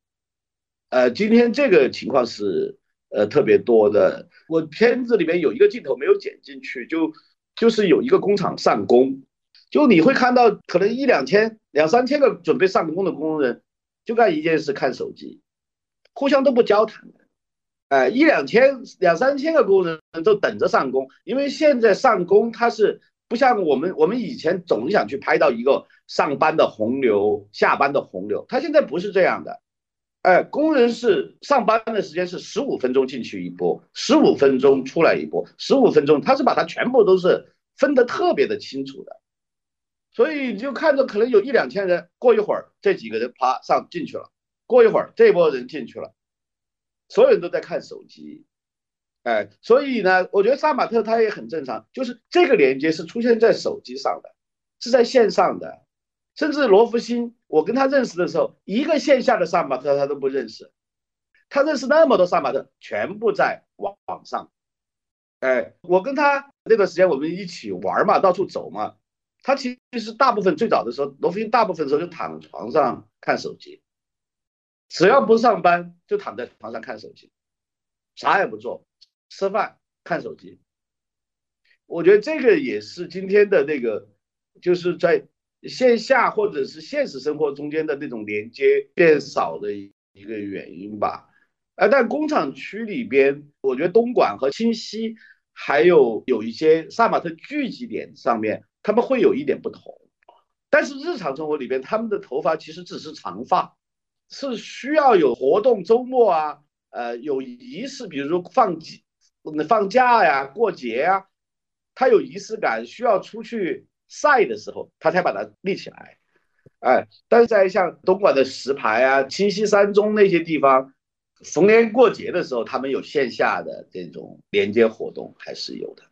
呃，今天这个情况是呃特别多的。我片子里面有一个镜头没有剪进去，就就是有一个工厂上工，就你会看到可能一两千、两三千个准备上工的工人。就干一件事，看手机，互相都不交谈的，哎，一两千、两三千个工人都等着上工，因为现在上工他是不像我们，我们以前总想去拍到一个上班的洪流、下班的洪流，他现在不是这样的，哎，工人是上班的时间是十五分钟进去一波，十五分钟出来一波，十五分钟，他是把它全部都是分得特别的清楚的。所以你就看着可能有一两千人，过一会儿这几个人啪上进去了，过一会儿这波人进去了，所有人都在看手机，哎，所以呢，我觉得杀马特他也很正常，就是这个连接是出现在手机上的，是在线上的，甚至罗福星，我跟他认识的时候，一个线下的杀马特他都不认识，他认识那么多杀马特，全部在网上，哎，我跟他那段时间我们一起玩嘛，到处走嘛。他其实大部分最早的时候，罗福星大部分时候就躺床上看手机，只要不上班就躺在床上看手机，啥也不做，吃饭看手机。我觉得这个也是今天的那个，就是在线下或者是现实生活中间的那种连接变少的一个原因吧。哎，但工厂区里边，我觉得东莞和清溪还有有一些杀马特聚集点上面，他们会有一点不同。但是日常生活里边，他们的头发其实只是长发，是需要有活动，周末啊，呃，有仪式，比如说放几放假呀、过节呀，他有仪式感，需要出去晒的时候，他才把它立起来。哎，但是在像东莞的石牌啊、七溪山中那些地方，逢年过节的时候，他们有线下的这种连接活动，还是有的，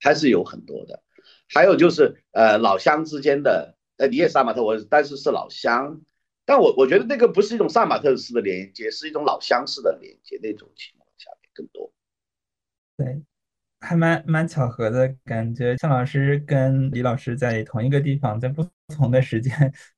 还是有很多的。还有就是，呃，老乡之间的，呃，你也杀马特，我但是是老乡，但我我觉得那个不是一种杀马特式的连接，是一种老乡式的连接，那种情况下面更多。对，还蛮蛮巧合的感觉，向老师跟李老师在同一个地方，在不同的时间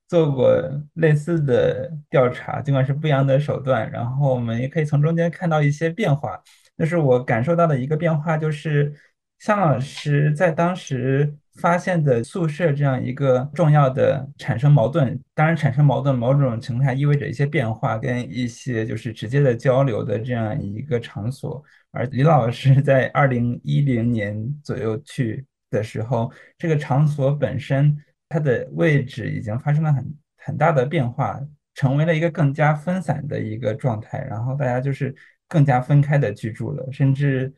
做过类似的调查，尽管是不一样的手段，然后我们也可以从中间看到一些变化。就是我感受到的一个变化，就是向老师在当时。发现的宿舍这样一个重要的产生矛盾，当然产生矛盾某种情况下意味着一些变化跟一些就是直接的交流的这样一个场所。而李老师 在二零一零年左右去的时候，这个场所本身它的位置已经发生了很很大的变化，成为了一个更加分散的一个状态，然后大家就是更加分开的居住了，甚至。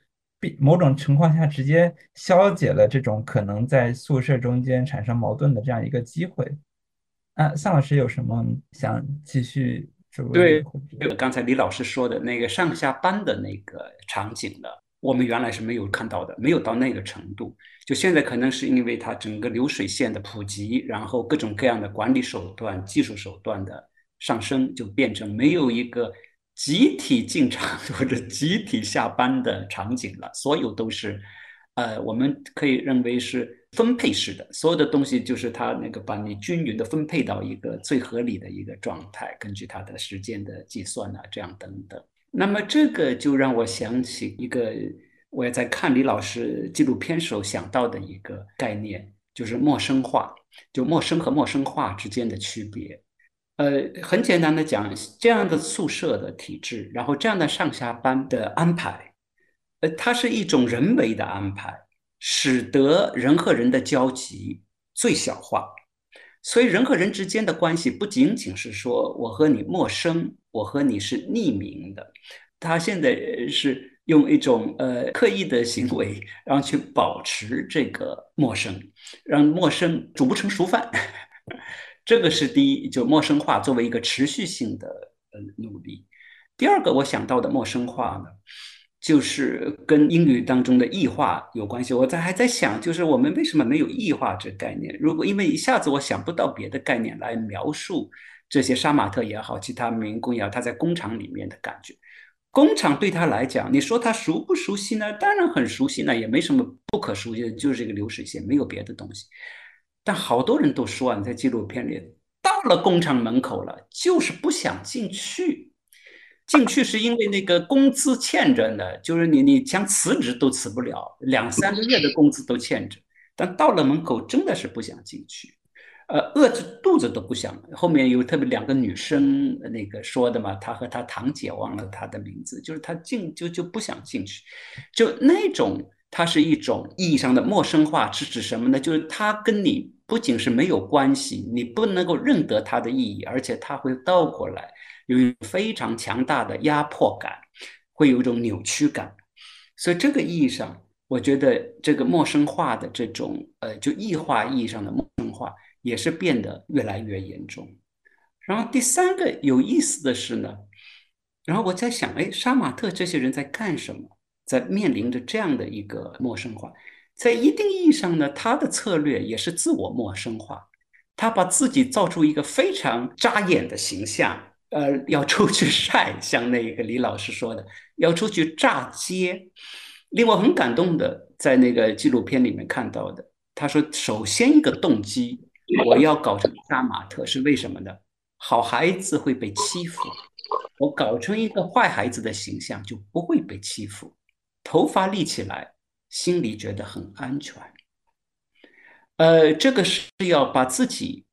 某种情况下，直接消解了这种可能在宿舍中间产生矛盾的这样一个机会。啊，向老师有什么想继续？对，刚才李老师说的那个上下班的那个场景的，我们原来是没有看到的，没有到那个程度。就现在可能是因为它整个流水线的普及，然后各种各样的管理手段、技术手段的上升，就变成没有一个。集体进场 或者集体下班的场景了，所有都是，呃，我们可以认为是分配式的，所有的东西就是它那个把你均匀的分配到一个最合理的一个状态，根据它的时间的计算啊，这样等等。那么这个就让我想起一个，我也在看李老师纪录片时候想到的一个概念，就是陌生化，就陌生和陌生化之间的区别。呃，很简单的讲，这样的宿舍的体制，然后这样的上下班的安排，呃，它是一种人为的安排，使得人和人的交集最小化。所以，人和人之间的关系不仅仅是说我和你陌生，我和你是匿名的，他现在是用一种呃刻意的行为，然后去保持这个陌生，让陌生煮不成熟饭。这个是第一，就陌生化作为一个持续性的呃努力。第二个我想到的陌生化呢，就是跟英语当中的异化有关系。我在还在想，就是我们为什么没有异化这概念？如果因为一下子我想不到别的概念来描述这些杀马特也好，其他民工也好，他在工厂里面的感觉。工厂对他来讲，你说他熟不熟悉呢？当然很熟悉呢，也没什么不可熟悉的，就是这个流水线，没有别的东西。但好多人都说啊，在纪录片里，到了工厂门口了，就是不想进去。进去是因为那个工资欠着呢，就是你你想辞职都辞不了，两三个月的工资都欠着。但到了门口，真的是不想进去，呃，饿着肚子都不想。后面有特别两个女生那个说的嘛，她和她堂姐忘了她的名字，就是她进就就不想进去，就那种。它是一种意义上的陌生化，是指什么呢？就是它跟你不仅是没有关系，你不能够认得它的意义，而且它会倒过来，有非常强大的压迫感，会有一种扭曲感。所以这个意义上，我觉得这个陌生化的这种呃，就异化意义上的陌生化，也是变得越来越严重。然后第三个有意思的是呢，然后我在想，哎，杀马特这些人在干什么？在面临着这样的一个陌生化，在一定意义上呢，他的策略也是自我陌生化。他把自己造出一个非常扎眼的形象，呃，要出去晒，像那个李老师说的，要出去炸街。令我很感动的，在那个纪录片里面看到的，他说，首先一个动机，我要搞成杀马特是为什么呢？好孩子会被欺负，我搞成一个坏孩子的形象就不会被欺负。头发立起来，心里觉得很安全。呃，这个是要把自己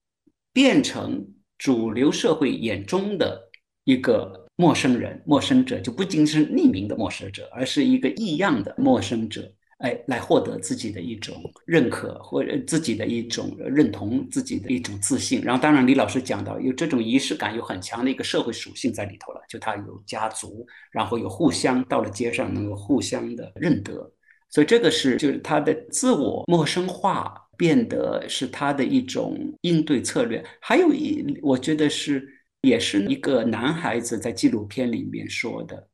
变成主流社会眼中的一个陌生人、陌生者，就不仅是匿名的陌生者，而是一个异样的陌生者。哎，来获得自己的一种认可，或者自己的一种认同，自己的一种自信。然后，当然，李老师讲到，有这种仪式感，有很强的一个社会属性在里头了。就他有家族，然后有互相到了街上能够互相的认得，所以这个是就是他的自我陌生化变得是他的一种应对策略。还有一，我觉得是也是一个男孩子在纪录片里面说的，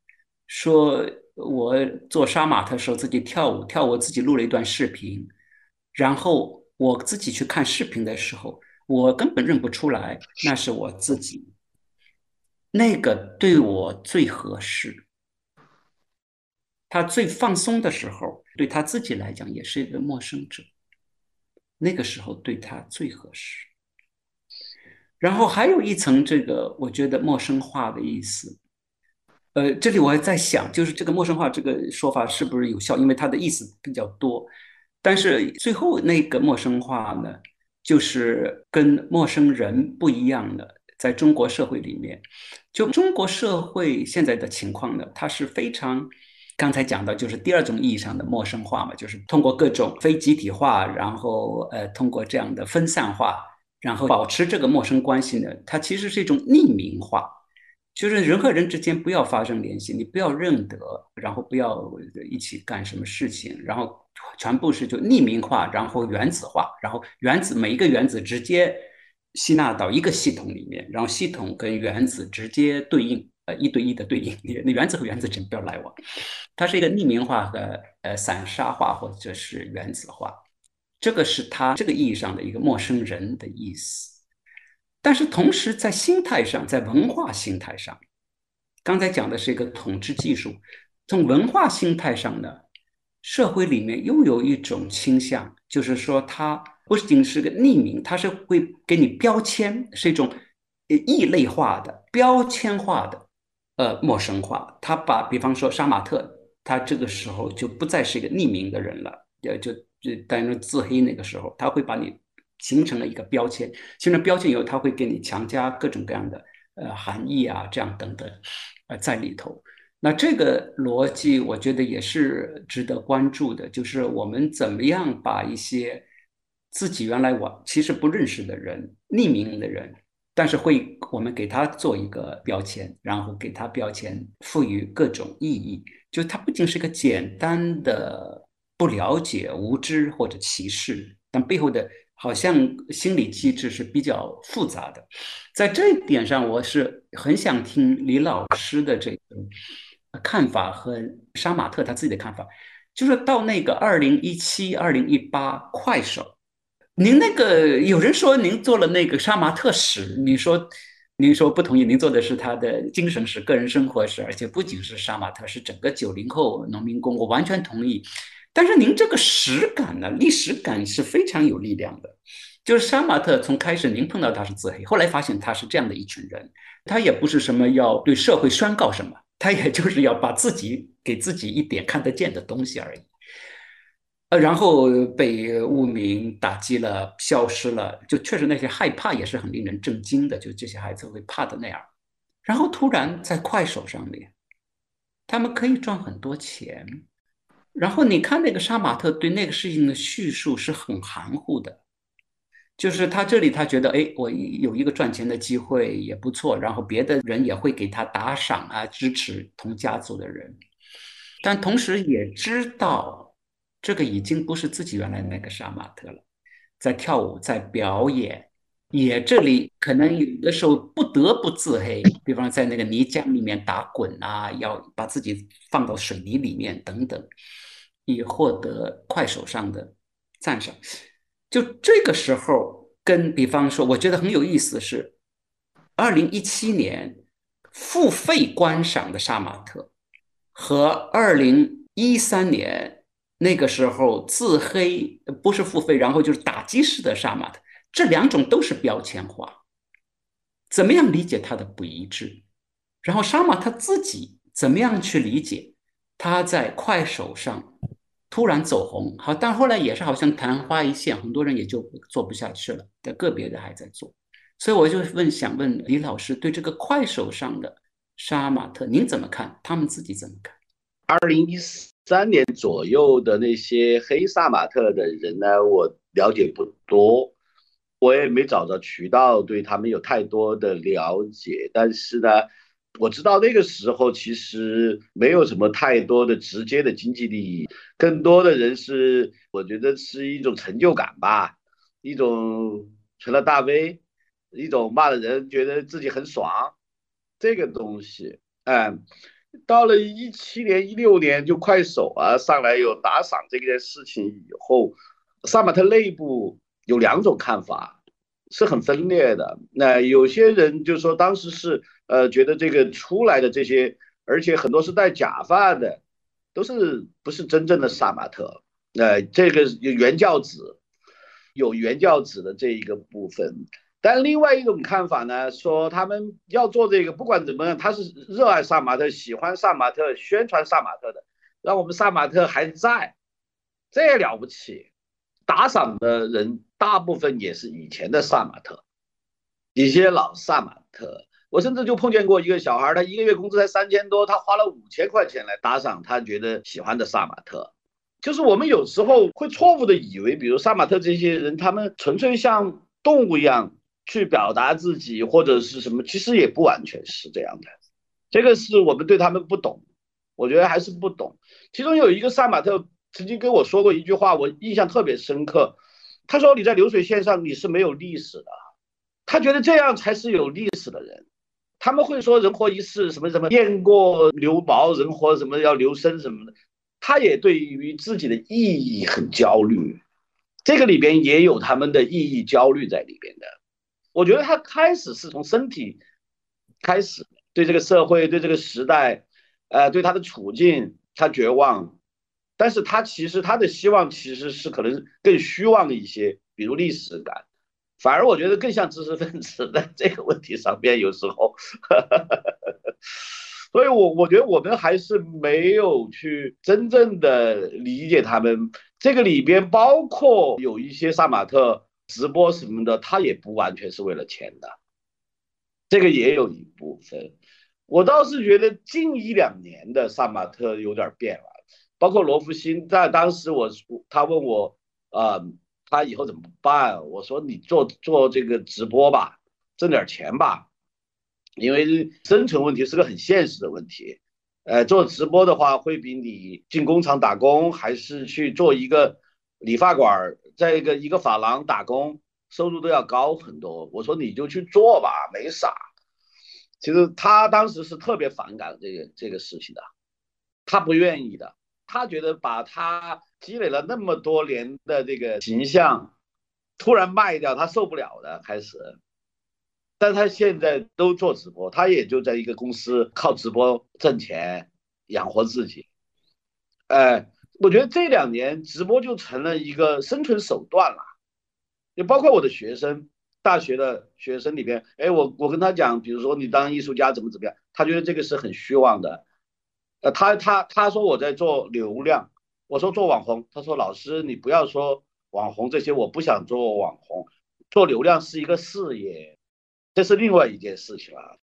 说。我做杀马特时候自己跳舞，跳舞自己录了一段视频，然后我自己去看视频的时候，我根本认不出来那是我自己。那个对我最合适，他最放松的时候，对他自己来讲也是一个陌生者。那个时候对他最合适。然后还有一层这个，我觉得陌生化的意思。呃，这里我还在想，就是这个陌生化这个说法是不是有效？因为它的意思比较多。但是最后那个陌生化呢，就是跟陌生人不一样的。在中国社会里面，就中国社会现在的情况呢，它是非常刚才讲到，就是第二种意义上的陌生化嘛，就是通过各种非集体化，然后呃，通过这样的分散化，然后保持这个陌生关系呢，它其实是一种匿名化。就是人和人之间不要发生联系，你不要认得，然后不要一起干什么事情，然后全部是就匿名化，然后原子化，然后原子每一个原子直接吸纳到一个系统里面，然后系统跟原子直接对应，呃，一对一的对应，那原子和原子之间不要来往，它是一个匿名化和呃散沙化或者是原子化，这个是它这个意义上的一个陌生人的意思。但是同时，在心态上，在文化心态上，刚才讲的是一个统治技术。从文化心态上呢，社会里面又有一种倾向，就是说，它不仅是个匿名，它是会给你标签，是一种异类化的、标签化的，呃，陌生化。他把，比方说杀马特，他这个时候就不再是一个匿名的人了，也，就就担任自黑那个时候，他会把你。形成了一个标签，形成标签以后，他会给你强加各种各样的呃含义啊，这样等等，呃，在里头。那这个逻辑，我觉得也是值得关注的，就是我们怎么样把一些自己原来我其实不认识的人、匿名的人，但是会我们给他做一个标签，然后给他标签赋予各种意义，就他不仅是个简单的不了解、无知或者歧视，但背后的。好像心理机制是比较复杂的，在这一点上，我是很想听李老师的这个看法和杀马特他自己的看法。就是到那个二零一七、二零一八快手，您那个有人说您做了那个杀马特史，你说您说不同意，您做的是他的精神史、个人生活史，而且不仅是杀马特，是整个九零后农民工，我完全同意。但是您这个史感呢，历史感是非常有力量的。就是杀马特从开始您碰到他是自黑，后来发现他是这样的一群人，他也不是什么要对社会宣告什么，他也就是要把自己给自己一点看得见的东西而已。呃，然后被污名打击了，消失了，就确实那些害怕也是很令人震惊的，就这些孩子会怕的那样。然后突然在快手上面，他们可以赚很多钱。然后你看那个杀马特对那个事情的叙述是很含糊的，就是他这里他觉得哎，我有一个赚钱的机会也不错，然后别的人也会给他打赏啊，支持同家族的人，但同时也知道这个已经不是自己原来那个杀马特了，在跳舞在表演，也这里可能有的时候不得不自黑，比方在那个泥浆里面打滚啊，要把自己放到水泥里面等等。以获得快手上的赞赏，就这个时候，跟比方说，我觉得很有意思是，二零一七年付费观赏的杀马特，和二零一三年那个时候自黑不是付费，然后就是打击式的杀马特，这两种都是标签化，怎么样理解它的不一致？然后杀马特自己怎么样去理解他在快手上？突然走红，好，但后来也是好像昙花一现，很多人也就做不下去了。但个别的还在做，所以我就问，想问李老师，对这个快手上的杀马特，您怎么看？他们自己怎么看？二零一三年左右的那些黑萨马特的人呢，我了解不多，我也没找着渠道对他们有太多的了解。但是呢，我知道那个时候其实没有什么太多的直接的经济利益，更多的人是我觉得是一种成就感吧，一种成了大 V，一种骂的人觉得自己很爽，这个东西，嗯。到了一七年、一六年，就快手啊上来有打赏这件事情以后，杀马特内部有两种看法，是很分裂的。那有些人就说当时是呃觉得这个出来的这些，而且很多是戴假发的，都是不是真正的杀马特。那这个有原教旨有原教旨的这一个部分。但另外一种看法呢，说他们要做这个，不管怎么样，他是热爱杀马特，喜欢杀马特，宣传杀马特的，让我们杀马特还在，这也了不起。打赏的人大部分也是以前的杀马特，一些老杀马特。我甚至就碰见过一个小孩，他一个月工资才三千多，他花了五千块钱来打赏他觉得喜欢的杀马特。就是我们有时候会错误的以为，比如杀马特这些人，他们纯粹像动物一样。去表达自己或者是什么，其实也不完全是这样的。这个是我们对他们不懂，我觉得还是不懂。其中有一个萨马特曾经跟我说过一句话，我印象特别深刻。他说：“你在流水线上你是没有历史的。”他觉得这样才是有历史的人。他们会说“人活一世”什么什么，雁过留毛，人活什么要留声什么的。他也对于自己的意义很焦虑，这个里边也有他们的意义焦虑在里边的。我觉得他开始是从身体开始，对这个社会、对这个时代，呃，对他的处境，他绝望。但是他其实他的希望其实是可能更虚妄一些，比如历史感。反而我觉得更像知识分子 在这个问题上面有时候，所以我我觉得我们还是没有去真正的理解他们。这个里边包括有一些杀马特。直播什么的，他也不完全是为了钱的，这个也有一部分。我倒是觉得近一两年的萨马特有点变了，包括罗福星，在当时我他问我，啊，他以后怎么办？我说你做做这个直播吧，挣点钱吧，因为生存问题是个很现实的问题。呃，做直播的话，会比你进工厂打工，还是去做一个理发馆？在一个一个发廊打工，收入都要高很多。我说你就去做吧，没啥。其实他当时是特别反感这个这个事情的，他不愿意的。他觉得把他积累了那么多年的这个形象突然卖掉，他受不了的。开始，但他现在都做直播，他也就在一个公司靠直播挣钱养活自己。哎。我觉得这两年直播就成了一个生存手段了，也包括我的学生，大学的学生里边，哎，我我跟他讲，比如说你当艺术家怎么怎么样，他觉得这个是很虚妄的，呃，他他他说我在做流量，我说做网红，他说老师你不要说网红这些，我不想做网红，做流量是一个事业，这是另外一件事情了，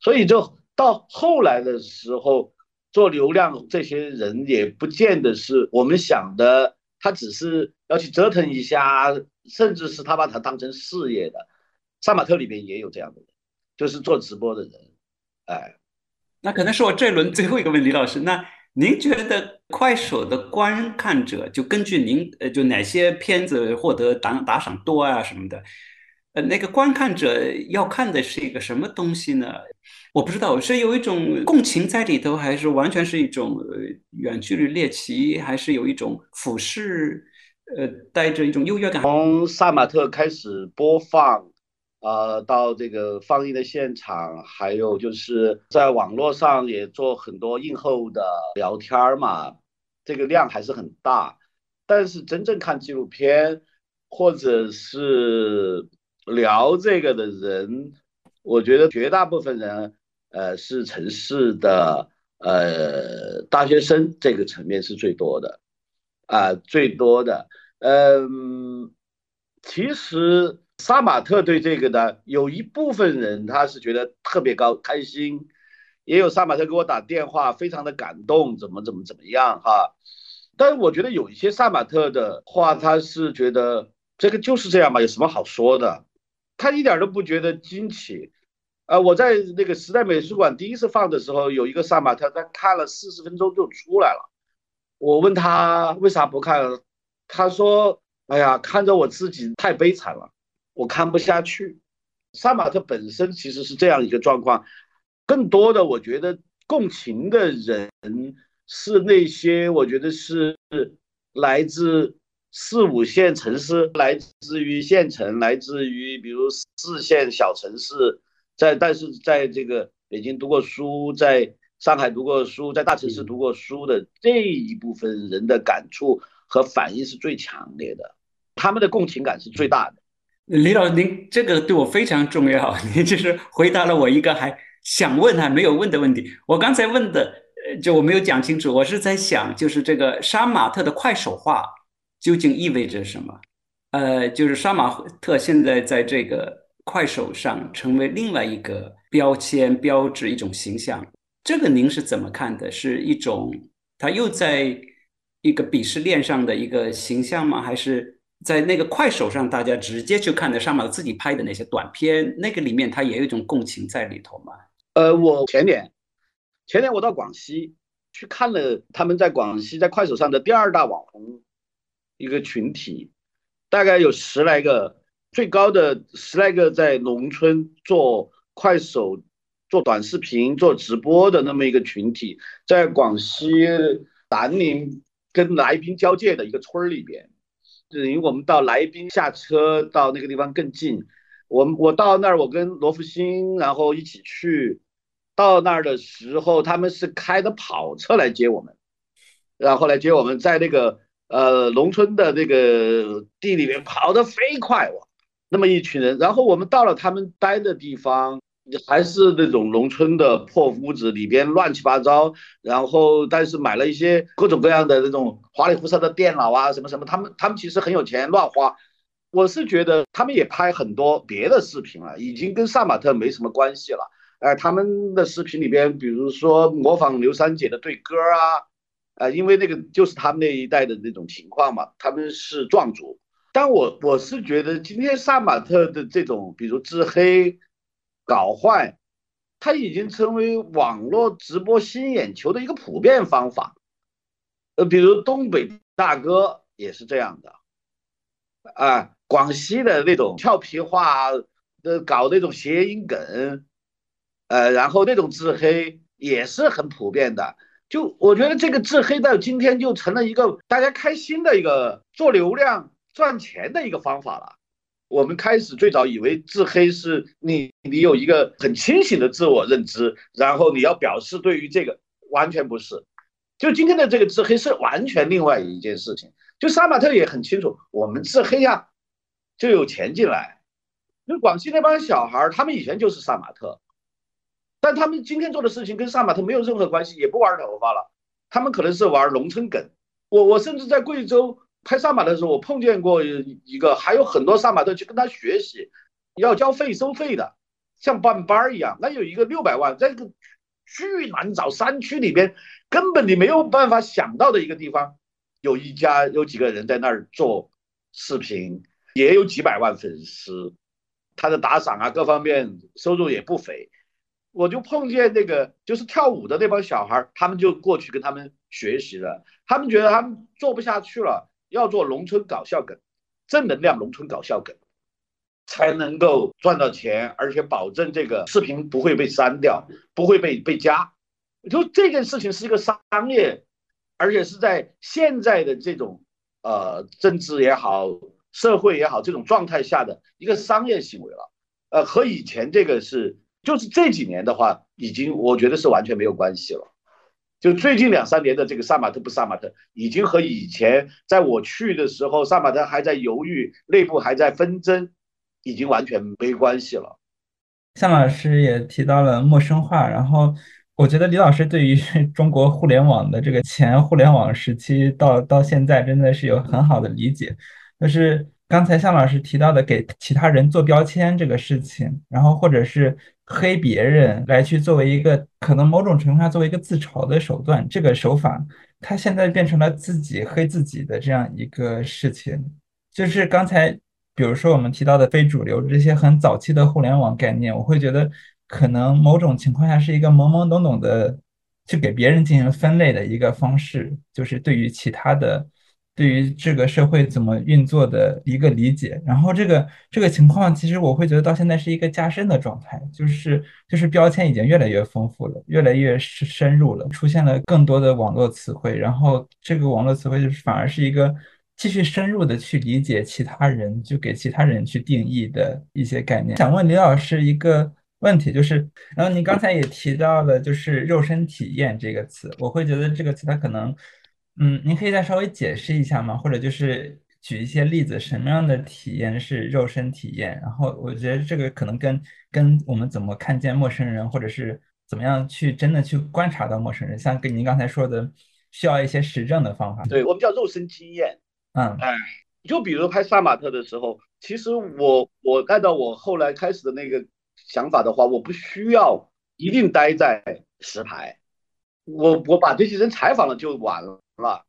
所以就到后来的时候。做流量这些人也不见得是我们想的，他只是要去折腾一下，甚至是他把它当成事业的。杀马特里面也有这样的人，就是做直播的人。哎，那可能是我这轮最后一个问题，老师，那您觉得快手的观看者就根据您呃，就哪些片子获得打打赏多啊什么的？呃，那个观看者要看的是一个什么东西呢？我不知道是有一种共情在里头，还是完全是一种远距离猎奇，还是有一种俯视，呃，带着一种优越感。从萨马特开始播放，呃，到这个放映的现场，还有就是在网络上也做很多映后的聊天嘛，这个量还是很大。但是真正看纪录片，或者是聊这个的人，我觉得绝大部分人，呃，是城市的呃大学生，这个层面是最多的，啊，最多的。嗯，其实杀马特对这个呢，有一部分人他是觉得特别高开心，也有杀马特给我打电话，非常的感动，怎么怎么怎么样哈。但是我觉得有一些杀马特的话，他是觉得这个就是这样嘛，有什么好说的？他一点都不觉得惊奇。呃，我在那个时代美术馆第一次放的时候，有一个杀马特，他看了四十分钟就出来了。我问他为啥不看，他说：“哎呀，看着我自己太悲惨了，我看不下去。”杀马特本身其实是这样一个状况，更多的我觉得共情的人是那些我觉得是来自四五线城市，来自于县城，来自于比如四线小城市。在但是在这个北京读过书，在上海读过书，在大城市读过书的这一部分人的感触和反应是最强烈的，他们的共情感是最大的。李老师，您这个对我非常重要，您就是回答了我一个还想问还没有问的问题。我刚才问的，就我没有讲清楚，我是在想，就是这个杀马特的快手化究竟意味着什么？呃，就是杀马特现在在这个。快手上成为另外一个标签、标志、一种形象，这个您是怎么看的？是一种他又在一个鄙视链上的一个形象吗？还是在那个快手上，大家直接就看得上马自己拍的那些短片，那个里面他也有一种共情在里头吗？呃，我前年前年我到广西去看了他们在广西在快手上的第二大网红一个群体，大概有十来个。最高的十来个在农村做快手、做短视频、做直播的那么一个群体，在广西南宁跟来宾交界的一个村儿里边，等于我们到来宾下车到那个地方更近。我我到那儿，我跟罗福星然后一起去，到那儿的时候，他们是开的跑车来接我们，然后来接我们，在那个呃农村的那个地里面跑得飞快哇！那么一群人，然后我们到了他们待的地方，还是那种农村的破屋子，里边乱七八糟。然后，但是买了一些各种各样的那种花里胡哨的电脑啊，什么什么。他们他们其实很有钱，乱花。我是觉得他们也拍很多别的视频了，已经跟萨马特没什么关系了。呃，他们的视频里边，比如说模仿刘三姐的对歌啊，呃，因为那个就是他们那一代的那种情况嘛，他们是壮族。但我我是觉得，今天杀马特的这种，比如自黑、搞坏，它已经成为网络直播吸引眼球的一个普遍方法。呃，比如东北大哥也是这样的，啊，广西的那种俏皮话，呃，搞那种谐音梗，呃，然后那种自黑也是很普遍的。就我觉得这个自黑到今天就成了一个大家开心的一个做流量。赚钱的一个方法了。我们开始最早以为自黑是你你有一个很清醒的自我认知，然后你要表示对于这个完全不是。就今天的这个自黑是完全另外一件事情。就杀马特也很清楚，我们自黑呀就有钱进来。就广西那帮小孩，他们以前就是杀马特，但他们今天做的事情跟杀马特没有任何关系，也不玩头发了，他们可能是玩农村梗。我我甚至在贵州。拍杀马的时候，我碰见过一个，还有很多杀马特去跟他学习，要交费收费的，像办班儿一样。那有一个六百万，在这个巨难找山区里边，根本你没有办法想到的一个地方，有一家有几个人在那儿做视频，也有几百万粉丝，他的打赏啊各方面收入也不菲。我就碰见那个就是跳舞的那帮小孩，他们就过去跟他们学习了，他们觉得他们做不下去了。要做农村搞笑梗，正能量农村搞笑梗，才能够赚到钱，而且保证这个视频不会被删掉，不会被被加。就这件事情是一个商业，而且是在现在的这种呃政治也好，社会也好这种状态下的一个商业行为了。呃，和以前这个是，就是这几年的话，已经我觉得是完全没有关系了。就最近两三年的这个杀马特不杀马特，已经和以前在我去的时候，杀马特还在犹豫，内部还在纷争，已经完全没关系了。向老师也提到了陌生化，然后我觉得李老师对于 中国互联网的这个前互联网时期到到现在，真的是有很好的理解。就是刚才向老师提到的给其他人做标签这个事情，然后或者是黑别人来去作为一个可能某种程度上作为一个自嘲的手段，这个手法，它现在变成了自己黑自己的这样一个事情。就是刚才，比如说我们提到的非主流这些很早期的互联网概念，我会觉得可能某种情况下是一个懵懵懂懂的去给别人进行分类的一个方式，就是对于其他的。对于这个社会怎么运作的一个理解，然后这个这个情况，其实我会觉得到现在是一个加深的状态，就是就是标签已经越来越丰富了，越来越深入了，出现了更多的网络词汇，然后这个网络词汇就是反而是一个继续深入的去理解其他人，就给其他人去定义的一些概念。想问李老师一个问题，就是，然后您刚才也提到了就是肉身体验这个词，我会觉得这个词它可能。嗯，您可以再稍微解释一下吗？或者就是举一些例子，什么样的体验是肉身体验？然后我觉得这个可能跟跟我们怎么看见陌生人，或者是怎么样去真的去观察到陌生人，像跟您刚才说的，需要一些实证的方法。对我们叫肉身经验。嗯，哎，就比如拍杀马特的时候，其实我我按照我后来开始的那个想法的话，我不需要一定待在石牌，我我把这些人采访了就完了。了，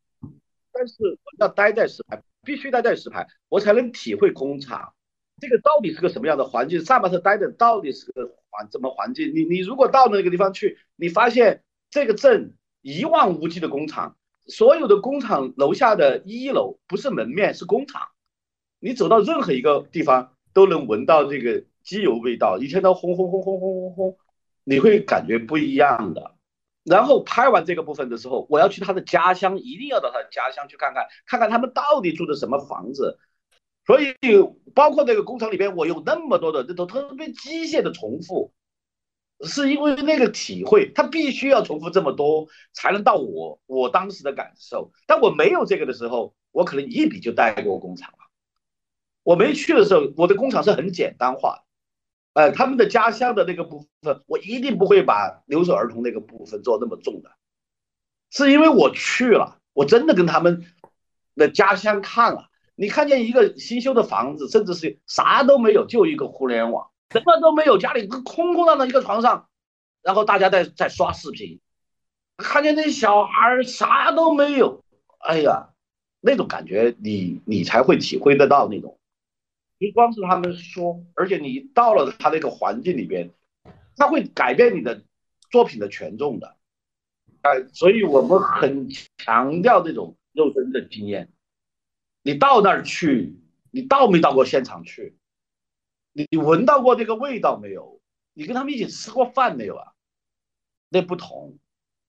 但是我要待在石牌，必须待在石牌，我才能体会工厂这个到底是个什么样的环境。萨马特待的到底是个环怎么环境？你你如果到那个地方去，你发现这个镇一望无际的工厂，所有的工厂楼下的一楼不是门面是工厂，你走到任何一个地方都能闻到这个机油味道，一天到轰轰轰轰轰轰轰，你会感觉不一样的。然后拍完这个部分的时候，我要去他的家乡，一定要到他的家乡去看看，看看他们到底住的什么房子。所以，包括那个工厂里边，我有那么多的这都特别机械的重复，是因为那个体会，他必须要重复这么多，才能到我我当时的感受。但我没有这个的时候，我可能一笔就带过工厂了。我没去的时候，我的工厂是很简单化的。呃，他们的家乡的那个部分，我一定不会把留守儿童那个部分做那么重的，是因为我去了，我真的跟他们的家乡看了。你看见一个新修的房子，甚至是啥都没有，就一个互联网，什么都没有，家里空空荡荡一个床上，然后大家在在刷视频，看见那小孩啥都没有，哎呀，那种感觉你你才会体会得到那种。不光是他们说，而且你到了他那个环境里边，他会改变你的作品的权重的，哎，所以我们很强调这种肉身的经验。你到那儿去，你到没到过现场去？你闻到过这个味道没有？你跟他们一起吃过饭没有啊？那不同，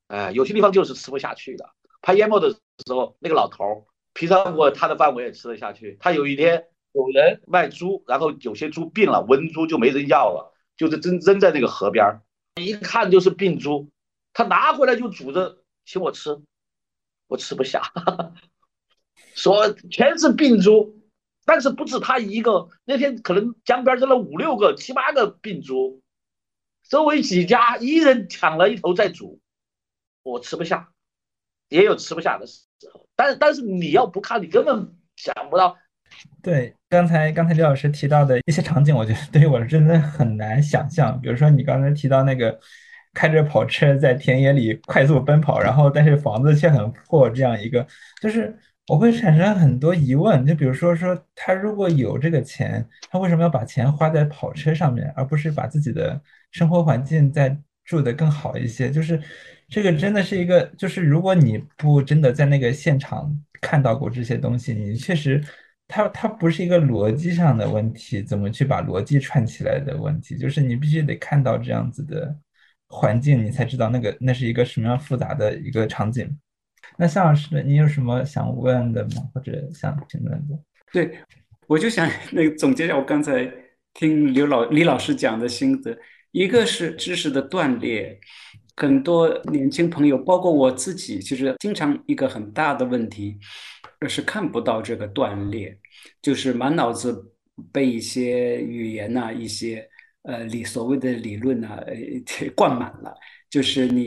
哎，有些地方就是吃不下去的。拍烟幕的时候，那个老头儿，平常我他的饭我也吃得下去，他有一天。有人卖猪，然后有些猪病了，瘟猪就没人要了，就是扔扔在那个河边儿，一看就是病猪，他拿回来就煮着请我吃，我吃不下，说全是病猪，但是不止他一个，那天可能江边扔了五六个、七八个病猪，周围几家一人抢了一头在煮，我吃不下，也有吃不下的时候，但但是你要不看，你根本想不到。对，刚才刚才李老师提到的一些场景，我觉得对于我真的很难想象。比如说你刚才提到那个开着跑车在田野里快速奔跑，然后但是房子却很破，这样一个，就是我会产生很多疑问。就比如说说他如果有这个钱，他为什么要把钱花在跑车上面，而不是把自己的生活环境再住得更好一些？就是这个真的是一个，就是如果你不真的在那个现场看到过这些东西，你确实。它它不是一个逻辑上的问题，怎么去把逻辑串起来的问题，就是你必须得看到这样子的环境，你才知道那个那是一个什么样复杂的一个场景。那夏老师，你有什么想问的吗？或者想评论的？对，我就想那个总结一下我刚才听刘老李老师讲的心得，一个是知识的断裂，很多年轻朋友，包括我自己，其实经常一个很大的问题。是看不到这个断裂，就是满脑子被一些语言呐、一些呃理所谓的理论呐呃灌满了。就是你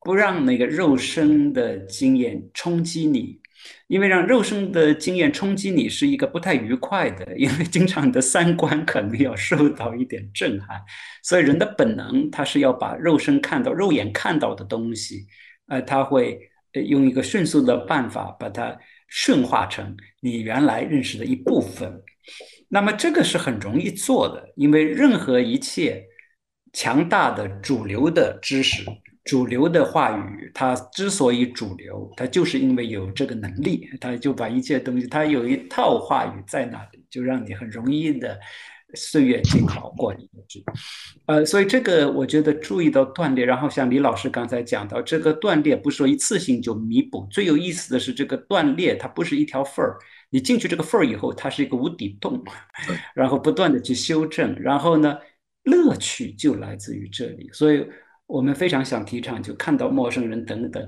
不让那个肉身的经验冲击你，因为让肉身的经验冲击你是一个不太愉快的，因为经常你的三观可能要受到一点震撼，所以人的本能他是要把肉身看到、肉眼看到的东西，呃，他会用一个迅速的办法把它顺化成你原来认识的一部分。那么这个是很容易做的，因为任何一切强大的主流的知识。主流的话语，它之所以主流，它就是因为有这个能力，它就把一切东西，它有一套话语在那里，就让你很容易的岁月静好过去。呃，所以这个我觉得注意到断裂，然后像李老师刚才讲到，这个断裂不是说一次性就弥补，最有意思的是这个断裂，它不是一条缝儿，你进去这个缝儿以后，它是一个无底洞，然后不断的去修正，然后呢，乐趣就来自于这里，所以。我们非常想提倡，就看到陌生人等等，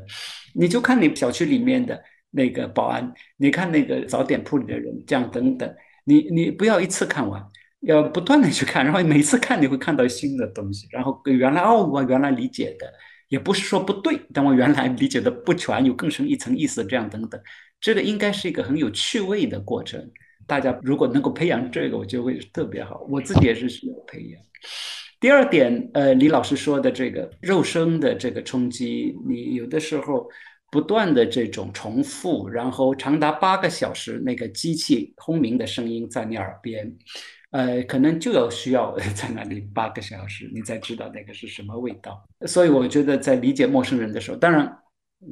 你就看你小区里面的那个保安，你看那个早点铺里的人，这样等等，你你不要一次看完，要不断的去看，然后每次看你会看到新的东西，然后原来哦，我原来理解的也不是说不对，但我原来理解的不全，有更深一层意思，这样等等，这个应该是一个很有趣味的过程。大家如果能够培养这个，我觉得会特别好。我自己也是需要培养。第二点，呃，李老师说的这个肉身的这个冲击，你有的时候不断的这种重复，然后长达八个小时，那个机器轰鸣的声音在你耳边，呃，可能就要需要 在那里八个小时，你才知道那个是什么味道。所以我觉得在理解陌生人的时候，当然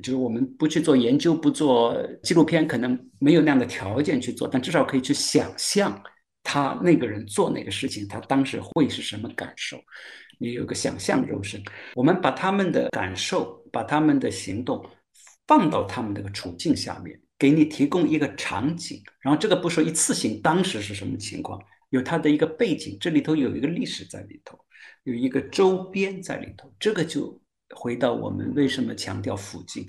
就是我们不去做研究，不做纪录片，可能没有那样的条件去做，但至少可以去想象。他那个人做那个事情，他当时会是什么感受？你有个想象肉身，我们把他们的感受，把他们的行动放到他们那个处境下面，给你提供一个场景。然后这个不说一次性，当时是什么情况？有他的一个背景，这里头有一个历史在里头，有一个周边在里头。这个就回到我们为什么强调附近，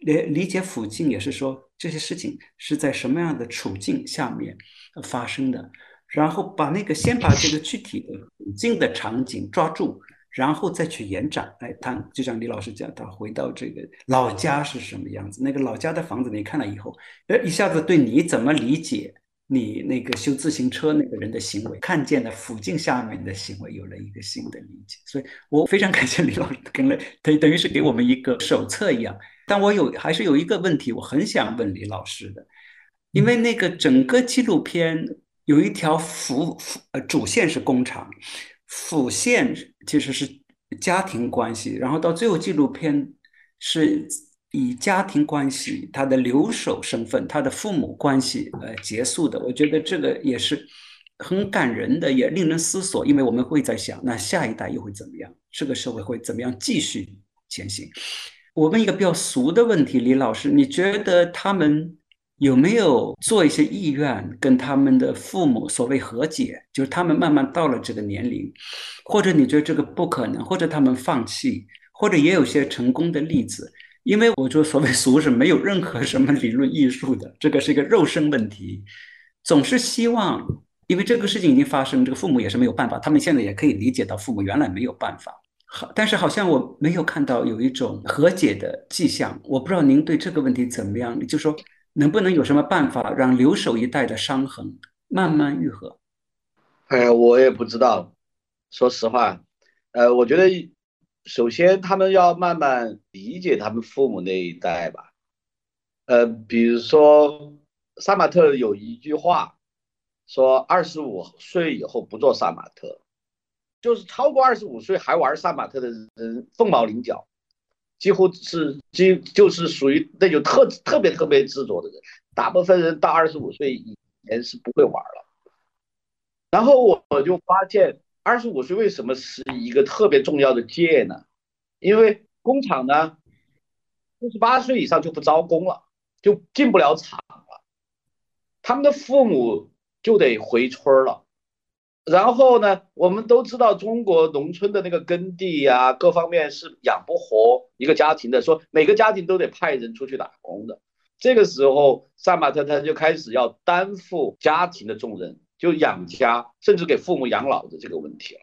理理解附近也是说这些事情是在什么样的处境下面发生的。然后把那个先把这个具体的处境的场景抓住，然后再去延展来谈。就像李老师讲，他回到这个老家是什么样子，那个老家的房子你看了以后，呃，一下子对你怎么理解你那个修自行车那个人的行为，看见了附近下面的行为，有了一个新的理解。所以我非常感谢李老师跟了，等等于是给我们一个手册一样。但我有还是有一个问题，我很想问李老师的，因为那个整个纪录片。有一条辅辅呃主线是工厂，辅线其实是家庭关系，然后到最后纪录片是以家庭关系他的留守身份，他的父母关系呃结束的。我觉得这个也是很感人的，也令人思索，因为我们会在想，那下一代又会怎么样？这个社会会怎么样继续前行？我问一个比较俗的问题，李老师，你觉得他们？有没有做一些意愿跟他们的父母所谓和解？就是他们慢慢到了这个年龄，或者你觉得这个不可能，或者他们放弃，或者也有些成功的例子。因为我就所谓俗是没有任何什么理论艺术的，这个是一个肉身问题。总是希望，因为这个事情已经发生，这个父母也是没有办法，他们现在也可以理解到父母原来没有办法。好，但是好像我没有看到有一种和解的迹象。我不知道您对这个问题怎么样？就说。能不能有什么办法让留守一代的伤痕慢慢愈合？哎，我也不知道。说实话，呃，我觉得首先他们要慢慢理解他们父母那一代吧。呃，比如说杀马特有一句话说：“二十五岁以后不做杀马特，就是超过二十五岁还玩杀马特的人凤毛麟角。”几乎是，几就是属于那种特特别特别执着的人，大部分人到二十五岁以前是不会玩了。然后我就发现，二十五岁为什么是一个特别重要的界呢？因为工厂呢，四十八岁以上就不招工了，就进不了厂了，他们的父母就得回村了。然后呢，我们都知道中国农村的那个耕地呀，各方面是养不活一个家庭的，说每个家庭都得派人出去打工的。这个时候，萨马特他就开始要担负家庭的重任，就养家，甚至给父母养老的这个问题了。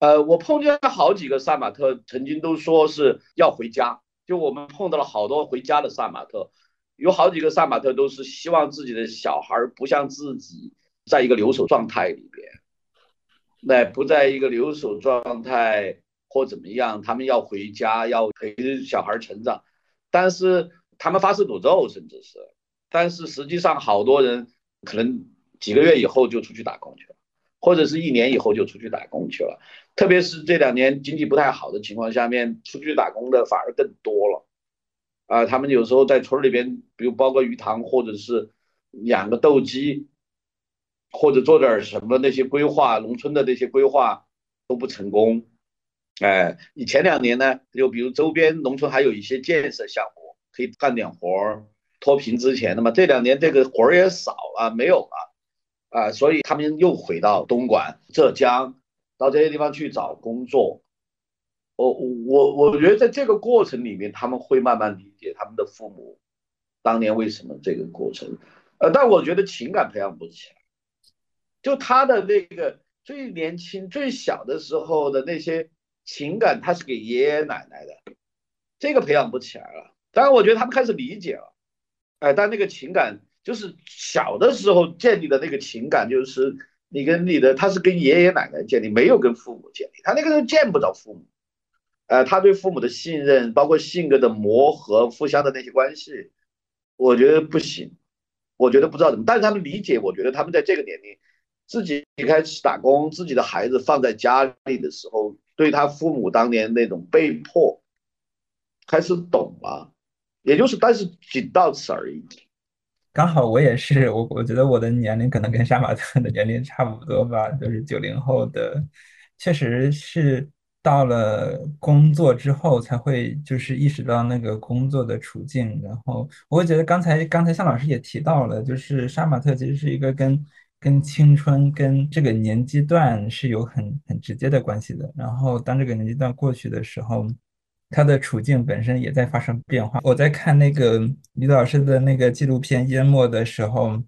呃，我碰见好几个萨马特，曾经都说是要回家，就我们碰到了好多回家的萨马特。有好几个杀马特都是希望自己的小孩不像自己在一个留守状态里边，那不在一个留守状态或怎么样，他们要回家要陪小孩成长，但是他们发誓赌咒，甚至是，但是实际上好多人可能几个月以后就出去打工去了，或者是一年以后就出去打工去了，特别是这两年经济不太好的情况下面，出去打工的反而更多了。啊，他们有时候在村里边，比如包个鱼塘，或者是养个斗鸡，或者做点什么那些规划，农村的那些规划都不成功。哎，你前两年呢，就比如周边农村还有一些建设项目可以干点活儿，脱贫之前的嘛。这两年这个活儿也少了，没有了，啊，所以他们又回到东莞、浙江，到这些地方去找工作。我我我我觉得在这个过程里面，他们会慢慢理解他们的父母当年为什么这个过程，呃，但我觉得情感培养不起来，就他的那个最年轻、最小的时候的那些情感，他是给爷爷奶奶的，这个培养不起来了。当然，我觉得他们开始理解了，哎，但那个情感就是小的时候建立的那个情感，就是你跟你的他是跟爷爷奶奶建立，没有跟父母建立，他那个时候见不着父母。呃，他对父母的信任，包括性格的磨合，互相的那些关系，我觉得不行，我觉得不知道怎么，但是他们理解，我觉得他们在这个年龄，自己一开始打工，自己的孩子放在家里的时候，对他父母当年那种被迫，开始懂了，也就是，但是仅到此而已。刚好我也是，我我觉得我的年龄可能跟杀马特的年龄差不多吧，就是九零后的，确实是。到了工作之后，才会就是意识到那个工作的处境。然后我会觉得，刚才刚才向老师也提到了，就是杀马特其实是一个跟跟青春跟这个年纪段是有很很直接的关系的。然后当这个年纪段过去的时候，他的处境本身也在发生变化。我在看那个李老师的那个纪录片《淹没》的时候。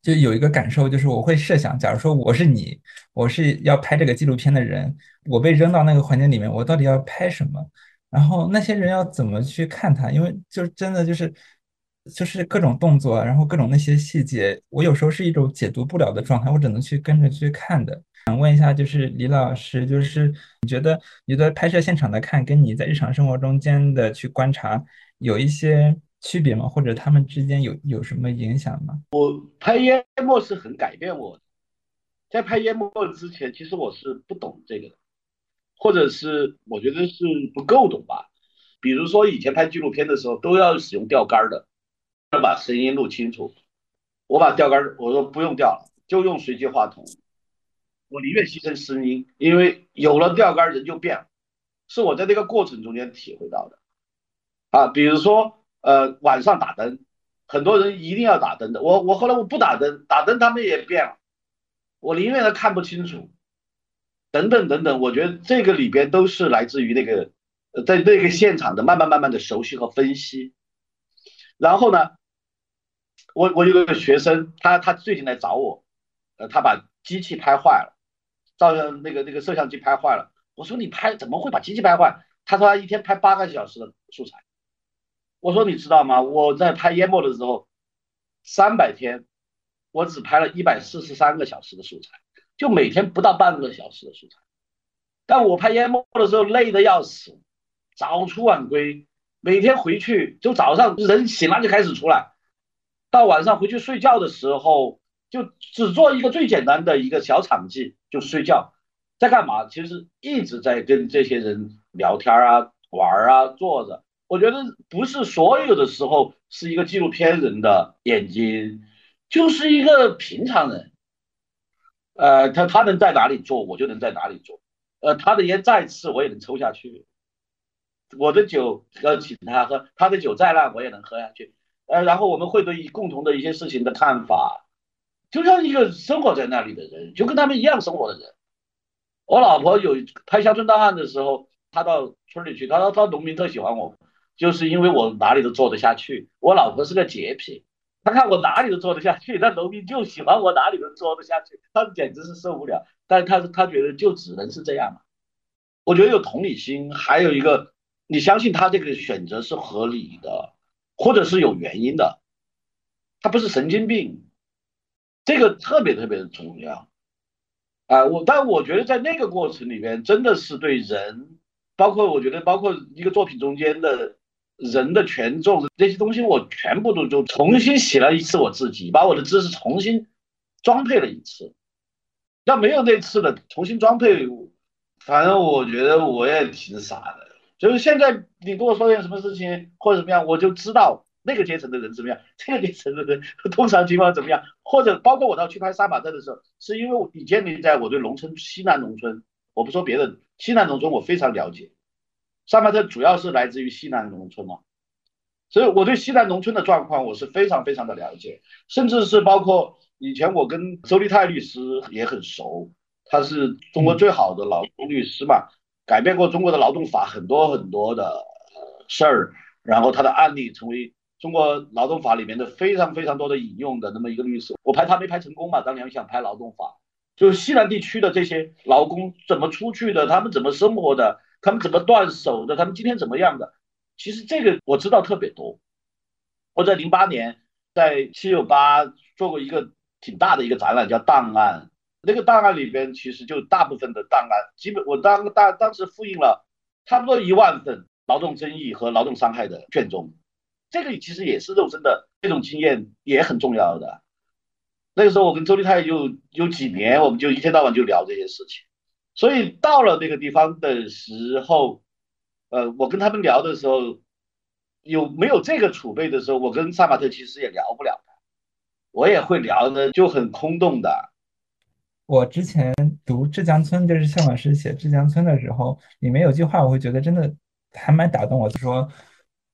就有一个感受，就是我会设想，假如说我是你，我是要拍这个纪录片的人，我被扔到那个环境里面，我到底要拍什么？然后那些人要怎么去看他？因为就是真的就是，就是各种动作，然后各种那些细节，我有时候是一种解读不了的状态，我只能去跟着去看的。想问一下，就是李老师，就是你觉得你在拍摄现场的看，跟你在日常生活中间的去观察，有一些？区别吗？或者他们之间有有什么影响吗？我拍淹没是很改变我的，在拍淹没之前，其实我是不懂这个的，或者是我觉得是不够懂吧。比如说以前拍纪录片的时候，都要使用钓竿的，要把声音录清楚。我把钓竿，我说不用钓了，就用随机话筒。我宁愿牺牲声音，因为有了钓竿，人就变了。是我在这个过程中间体会到的。啊，比如说。呃，晚上打灯，很多人一定要打灯的。我我后来我不打灯，打灯他们也变了。我宁愿他看不清楚，等等等等。我觉得这个里边都是来自于那个，在那个现场的慢慢慢慢的熟悉和分析。然后呢，我我有个学生，他他最近来找我，呃，他把机器拍坏了，照相那个那个摄像机拍坏了。我说你拍怎么会把机器拍坏？他说他一天拍八个小时的素材。我说你知道吗？我在拍淹没的时候，三百天，我只拍了一百四十三个小时的素材，就每天不到半个小时的素材。但我拍淹没的时候累得要死，早出晚归，每天回去就早上人醒了就开始出来，到晚上回去睡觉的时候，就只做一个最简单的一个小场记，就睡觉。在干嘛？其实一直在跟这些人聊天啊、玩啊、坐着。我觉得不是所有的时候是一个纪录片人的眼睛，就是一个平常人。呃，他他能在哪里做，我就能在哪里做。呃，他的烟再次我也能抽下去，我的酒要请他喝，他的酒再烂我也能喝下去。呃，然后我们会对共同的一些事情的看法，就像一个生活在那里的人，就跟他们一样生活的人。我老婆有拍乡村档案的时候，她到村里去，她说她农民特喜欢我。就是因为我哪里都做得下去，我老婆是个洁癖，她看我哪里都做得下去，那农民就喜欢我哪里都做得下去，她简直是受不了。但是她她觉得就只能是这样嘛。我觉得有同理心，还有一个你相信他这个选择是合理的，或者是有原因的，他不是神经病，这个特别特别的重要。啊，我但我觉得在那个过程里面，真的是对人，包括我觉得包括一个作品中间的人的权重这些东西，我全部都就重新洗了一次我自己，把我的知识重新装配了一次。要没有那次的重新装配，反正我觉得我也挺傻的。就是现在你跟我说点什么事情或者怎么样，我就知道那个阶层的人怎么样，这个阶层的人通常情况怎么样。或者包括我到去拍杀马特的时候，是因为我建立在我对农村西南农村，我不说别的，西南农村我非常了解。杀马特主要是来自于西南农村嘛，所以我对西南农村的状况我是非常非常的了解，甚至是包括。以前我跟周立泰律师也很熟，他是中国最好的劳动律师嘛，改变过中国的劳动法很多很多的事儿，然后他的案例成为中国劳动法里面的非常非常多的引用的那么一个律师。我拍他没拍成功嘛，当年想拍劳动法，就是西南地区的这些劳工怎么出去的，他们怎么生活的，他们怎么断手的，他们今天怎么样的，其实这个我知道特别多。我在零八年在七九八做过一个。挺大的一个展览叫档案，那个档案里边其实就大部分的档案，基本我当当当时复印了差不多一万份劳动争议和劳动伤害的卷宗，这个其实也是肉身的这种经验也很重要的。那个时候我跟周立泰有有几年，我们就一天到晚就聊这些事情，所以到了那个地方的时候，呃，我跟他们聊的时候，有没有这个储备的时候，我跟萨马特其实也聊不了的。我也会聊的，就很空洞的。我之前读《浙江村》，就是向老师写《浙江村》的时候，里面有句话，我会觉得真的还蛮打动我。就说，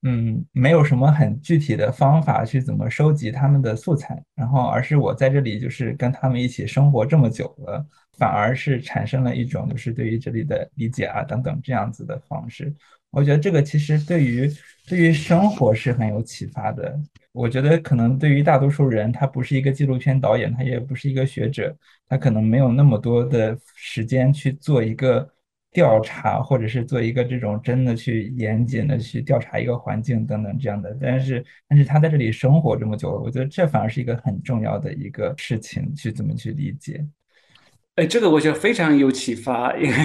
嗯，没有什么很具体的方法去怎么收集他们的素材，然后而是我在这里就是跟他们一起生活这么久了，反而是产生了一种就是对于这里的理解啊等等这样子的方式。我觉得这个其实对于对于生活是很有启发的。我觉得可能对于大多数人，他不是一个纪录片导演，他也不是一个学者，他可能没有那么多的时间去做一个调查，或者是做一个这种真的去严谨的去调查一个环境等等这样的。但是，但是他在这里生活这么久了，我觉得这反而是一个很重要的一个事情，去怎么去理解。哎，这个我觉得非常有启发，因为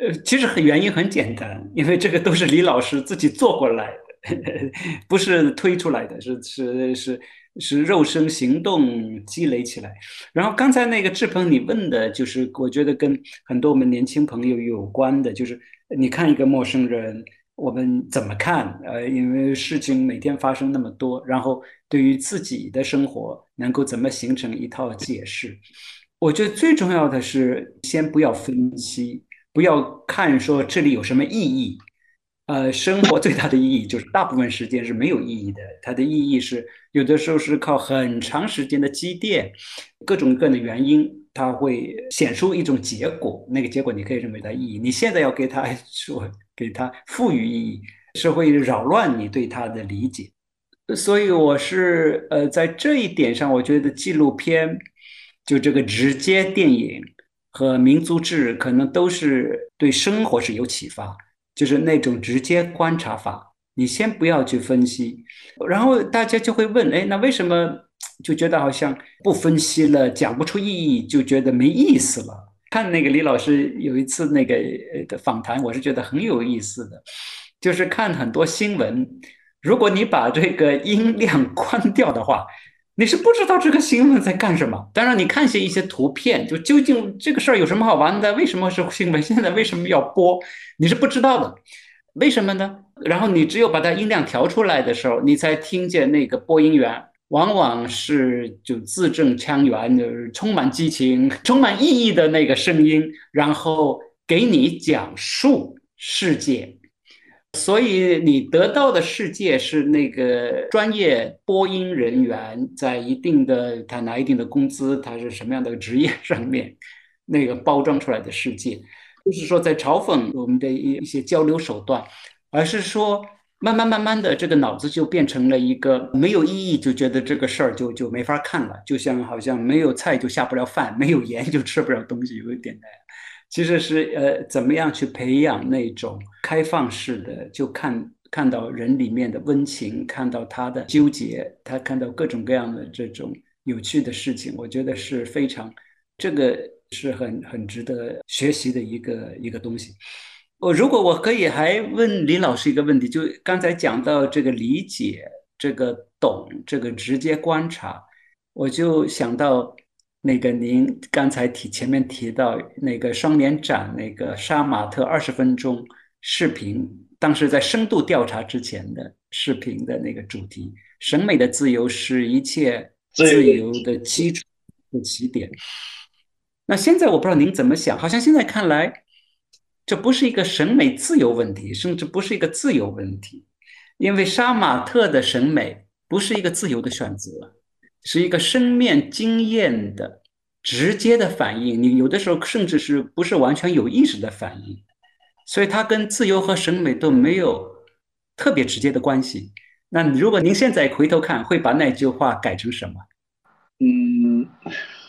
呃，其实很原因很简单，因为这个都是李老师自己做过来的。不是推出来的，是是是是肉身行动积累起来。然后刚才那个志鹏你问的，就是我觉得跟很多我们年轻朋友有关的，就是你看一个陌生人，我们怎么看？呃，因为事情每天发生那么多，然后对于自己的生活能够怎么形成一套解释？我觉得最重要的是先不要分析，不要看说这里有什么意义。呃，生活最大的意义就是大部分时间是没有意义的。它的意义是有的时候是靠很长时间的积淀，各种各样的原因，它会显出一种结果。那个结果你可以认为它意义。你现在要给它 说，给它赋予意义，是会扰乱你对它的理解。所以我是呃，在这一点上，我觉得纪录片就这个直接电影和民族志可能都是对生活是有启发。就是那种直接观察法，你先不要去分析，然后大家就会问：哎，那为什么就觉得好像不分析了，讲不出意义，就觉得没意思了？看那个李老师有一次那个的访谈，我是觉得很有意思的，就是看很多新闻，如果你把这个音量关掉的话。你是不知道这个新闻在干什么。当然，你看些一些图片，就究竟这个事儿有什么好玩的？为什么是新闻？现在为什么要播？你是不知道的。为什么呢？然后你只有把它音量调出来的时候，你才听见那个播音员，往往是就字正腔圆，就是充满激情、充满意义的那个声音，然后给你讲述世界。所以你得到的世界是那个专业播音人员在一定的他拿一定的工资，他是什么样的职业上面那个包装出来的世界，就是说在嘲讽我们的一一些交流手段，而是说慢慢慢慢的这个脑子就变成了一个没有意义，就觉得这个事儿就就没法看了，就像好像没有菜就下不了饭，没有盐就吃不了东西，有一点。其实是呃，怎么样去培养那种开放式的，就看看到人里面的温情，看到他的纠结，他看到各种各样的这种有趣的事情，我觉得是非常，这个是很很值得学习的一个一个东西。我如果我可以还问李老师一个问题，就刚才讲到这个理解、这个懂、这个直接观察，我就想到那个您刚才提前面提到那个双年展那个杀马特二十分钟视频。当时在深度调查之前的视频的那个主题，审美的自由是一切自由的基础的起点。那现在我不知道您怎么想，好像现在看来，这不是一个审美自由问题，甚至不是一个自由问题，因为杀马特的审美不是一个自由的选择，是一个生面经验的直接的反应。你有的时候甚至是不是完全有意识的反应？所以它跟自由和审美都没有特别直接的关系。那如果您现在回头看，会把那句话改成什么？嗯，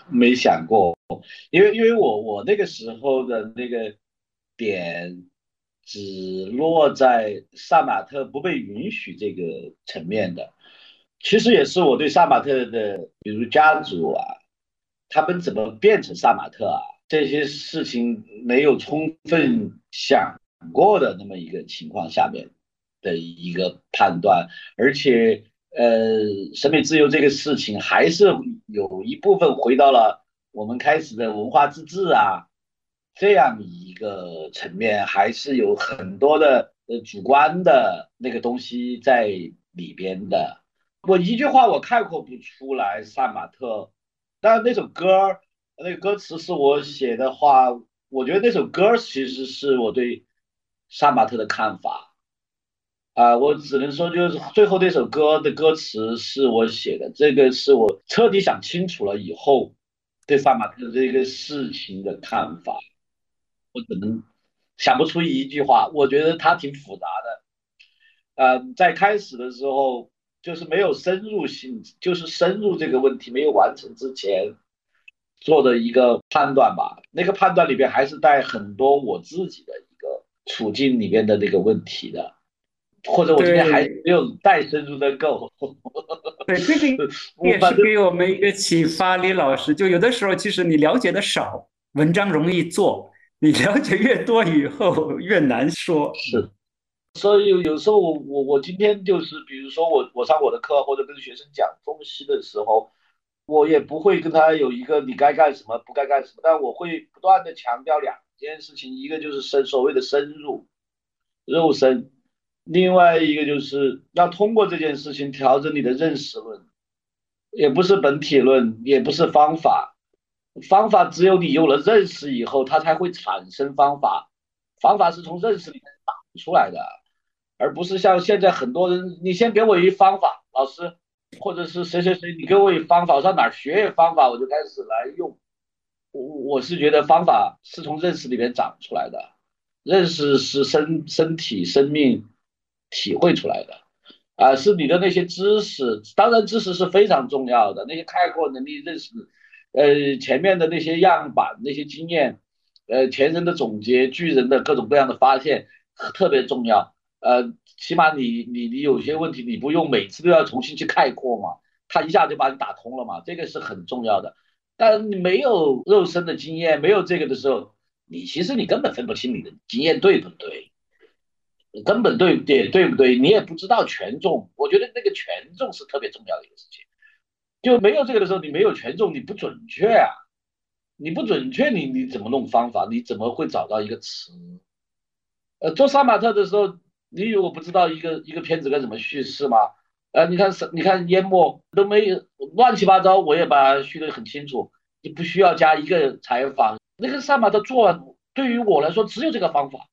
没想过，因为因为我我那个时候的那个点只落在萨马特不被允许这个层面的，其实也是我对萨马特的，比如家族啊，他们怎么变成萨马特啊？这些事情没有充分想过的那么一个情况下面的一个判断，而且呃，审美自由这个事情还是有一部分回到了我们开始的文化自治啊这样一个层面，还是有很多的呃主观的那个东西在里边的。我一句话我概括不出来，萨马特，但那首歌。那个歌词是我写的话，我觉得那首歌其实是我对杀马特的看法啊，我只能说就是最后那首歌的歌词是我写的，这个是我彻底想清楚了以后对杀马特这个事情的看法，我只能想不出一句话，我觉得它挺复杂的，呃，在开始的时候就是没有深入性，就是深入这个问题没有完成之前。做的一个判断吧，那个判断里边还是带很多我自己的一个处境里面的那个问题的，或者我今天还没有带深入的够。对，这个也是给我们一个启发，李老师。就有的时候，其实你了解的少，文章容易做；你了解越多以后，越难说。是，所以有有时候我我我今天就是，比如说我我上我的课或者跟学生讲东西的时候。我也不会跟他有一个你该干什么，不该干什么，但我会不断的强调两件事情，一个就是深所谓的深入，肉身，另外一个就是要通过这件事情调整你的认识论，也不是本体论，也不是方法，方法只有你有了认识以后，它才会产生方法，方法是从认识里面打出来的，而不是像现在很多人，你先给我一方法，老师。或者是谁谁谁，你给我一方法，我上哪儿学方法，我就开始来用。我我是觉得方法是从认识里面长出来的，认识是身身体生命体会出来的，啊，是你的那些知识，当然知识是非常重要的，那些概括能力、认识，呃，前面的那些样板、那些经验，呃，前人的总结、巨人的各种各样的发现，特别重要，呃。起码你你你有些问题你不用每次都要重新去概括嘛，他一下就把你打通了嘛，这个是很重要的。但你没有肉身的经验，没有这个的时候，你其实你根本分不清你的经验对不对，根本对不对对不对，你也不知道权重。我觉得那个权重是特别重要的一个事情，就没有这个的时候，你没有权重，你不准确啊，你不准确，你你怎么弄方法？你怎么会找到一个词？呃，做杀马特的时候。你如果不知道一个一个片子该怎么叙事吗？呃，你看是，你看淹没都没乱七八糟，我也把它叙得很清楚。你不需要加一个采访，那个杀马特做，对于我来说只有这个方法。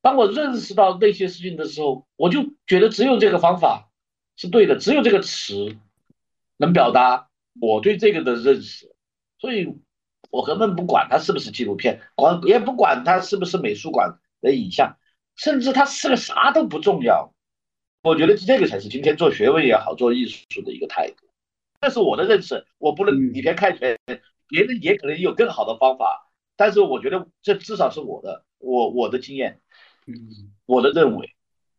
当我认识到那些事情的时候，我就觉得只有这个方法是对的，只有这个词能表达我对这个的认识。所以，我根本不管它是不是纪录片，管也不管它是不是美术馆的影像。甚至它是个啥都不重要，我觉得这个才是今天做学问也好，做艺术的一个态度。这是我的认识，我不能以偏概全，别人也可能有更好的方法。但是我觉得这至少是我的，我我的经验，嗯，我的认为，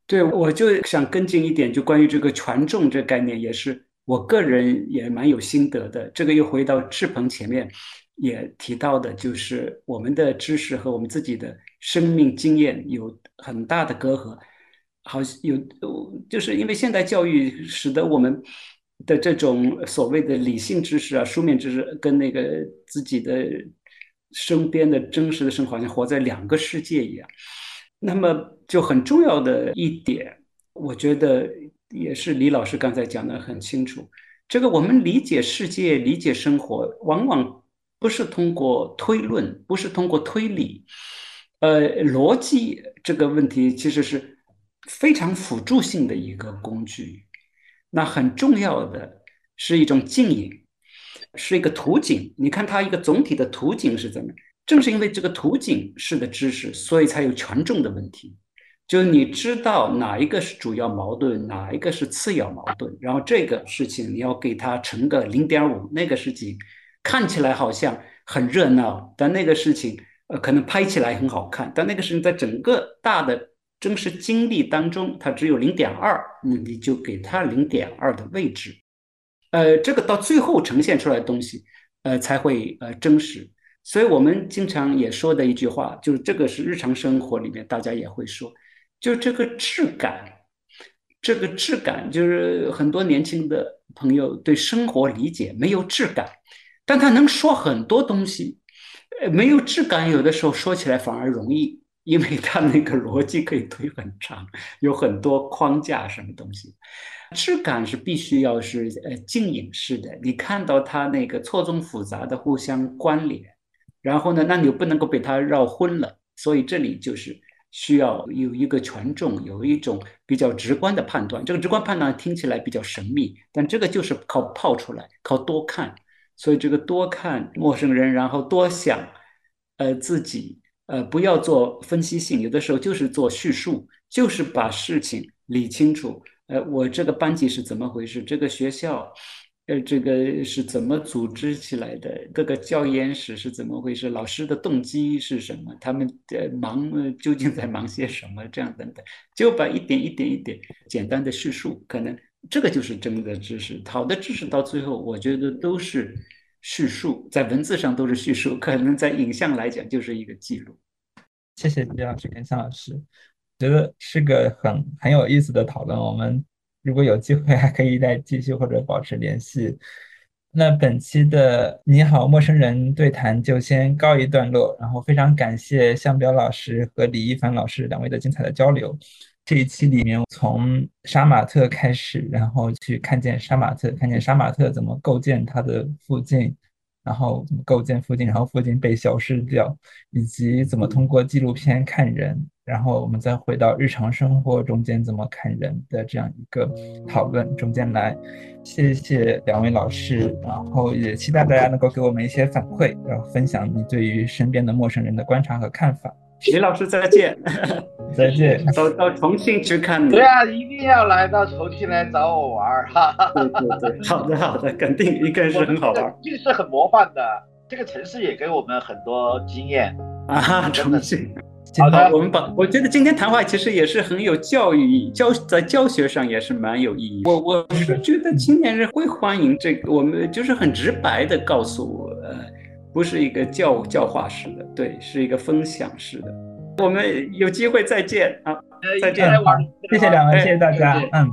对，我就想跟进一点，就关于这个权重这概念，也是我个人也蛮有心得的。这个又回到志鹏前面也提到的，就是我们的知识和我们自己的生命经验有很大的隔阂，好有就是因为现代教育使得我们的这种所谓的理性知识啊、书面知识，跟那个自己的身边的真实的生活，好像活在两个世界一样。那么就很重要的一点，我觉得也是李老师刚才讲的很清楚。这个我们理解世界、理解生活，往往不是通过推论，不是通过推理，呃，逻辑这个问题其实是非常辅助性的一个工具。那很重要的是一种镜影，是一个图景。你看它一个总体的图景是怎么？正是因为这个图景式的知识，所以才有权重的问题。就你知道哪一个是主要矛盾，哪一个是次要矛盾，然后这个事情你要给它乘个零点五，那个事情看起来好像很热闹，但那个事情呃可能拍起来很好看，但那个事情在整个大的真实经历当中，它只有零点二，你你就给它零点二的位置，呃，这个到最后呈现出来的东西，呃才会呃真实。所以我们经常也说的一句话，就是这个是日常生活里面大家也会说，就这个质感，这个质感就是很多年轻的朋友对生活理解没有质感，但他能说很多东西，呃，没有质感，有的时候说起来反而容易，因为他那个逻辑可以推很长，有很多框架什么东西，质感是必须要是呃静影式的，你看到它那个错综复杂的互相关联。然后呢，那你又不能够被它绕昏了，所以这里就是需要有一个权重，有一种比较直观的判断。这个直观判断听起来比较神秘，但这个就是靠泡出来，靠多看。所以这个多看陌生人，然后多想，呃，自己呃不要做分析性，有的时候就是做叙述，就是把事情理清楚。呃，我这个班级是怎么回事？这个学校。呃，这个是怎么组织起来的？各个教研室是怎么回事？老师的动机是什么？他们的忙究竟在忙些什么？这样等等，就把一点一点一点简单的叙述，可能这个就是真的知识。好的知识到最后，我觉得都是叙述，在文字上都是叙述，可能在影像来讲就是一个记录。谢谢李老师跟向老师，觉得是个很很有意思的讨论。我们。如果有机会，还可以再继续或者保持联系。那本期的你好陌生人对谈就先告一段落，然后非常感谢向彪老师和李一凡老师两位的精彩的交流。这一期里面，从杀马特开始，然后去看见杀马特，看见杀马特怎么构建他的附近。然后怎么构建附近，然后附近被消失掉，以及怎么通过纪录片看人，然后我们再回到日常生活中间怎么看人的这样一个讨论中间来。谢谢两位老师，然后也期待大家能够给我们一些反馈，然后分享你对于身边的陌生人的观察和看法。李老师再见，再见。到到重庆去看你。对啊，一定要来到重庆来找我玩儿哈。对对对，好的好的，肯定应该是很好玩。这个是很魔幻的，这个城市也给我们很多经验啊。重庆，好的，我们把我觉得今天谈话其实也是很有教育意义，教在教学上也是蛮有意义。我我是觉得青年人会欢迎这个，我们就是很直白的告诉我，呃。不是一个教教化式的，对，是一个分享式的。我们有机会再见啊，再见，谢谢两位，谢谢大家，嗯。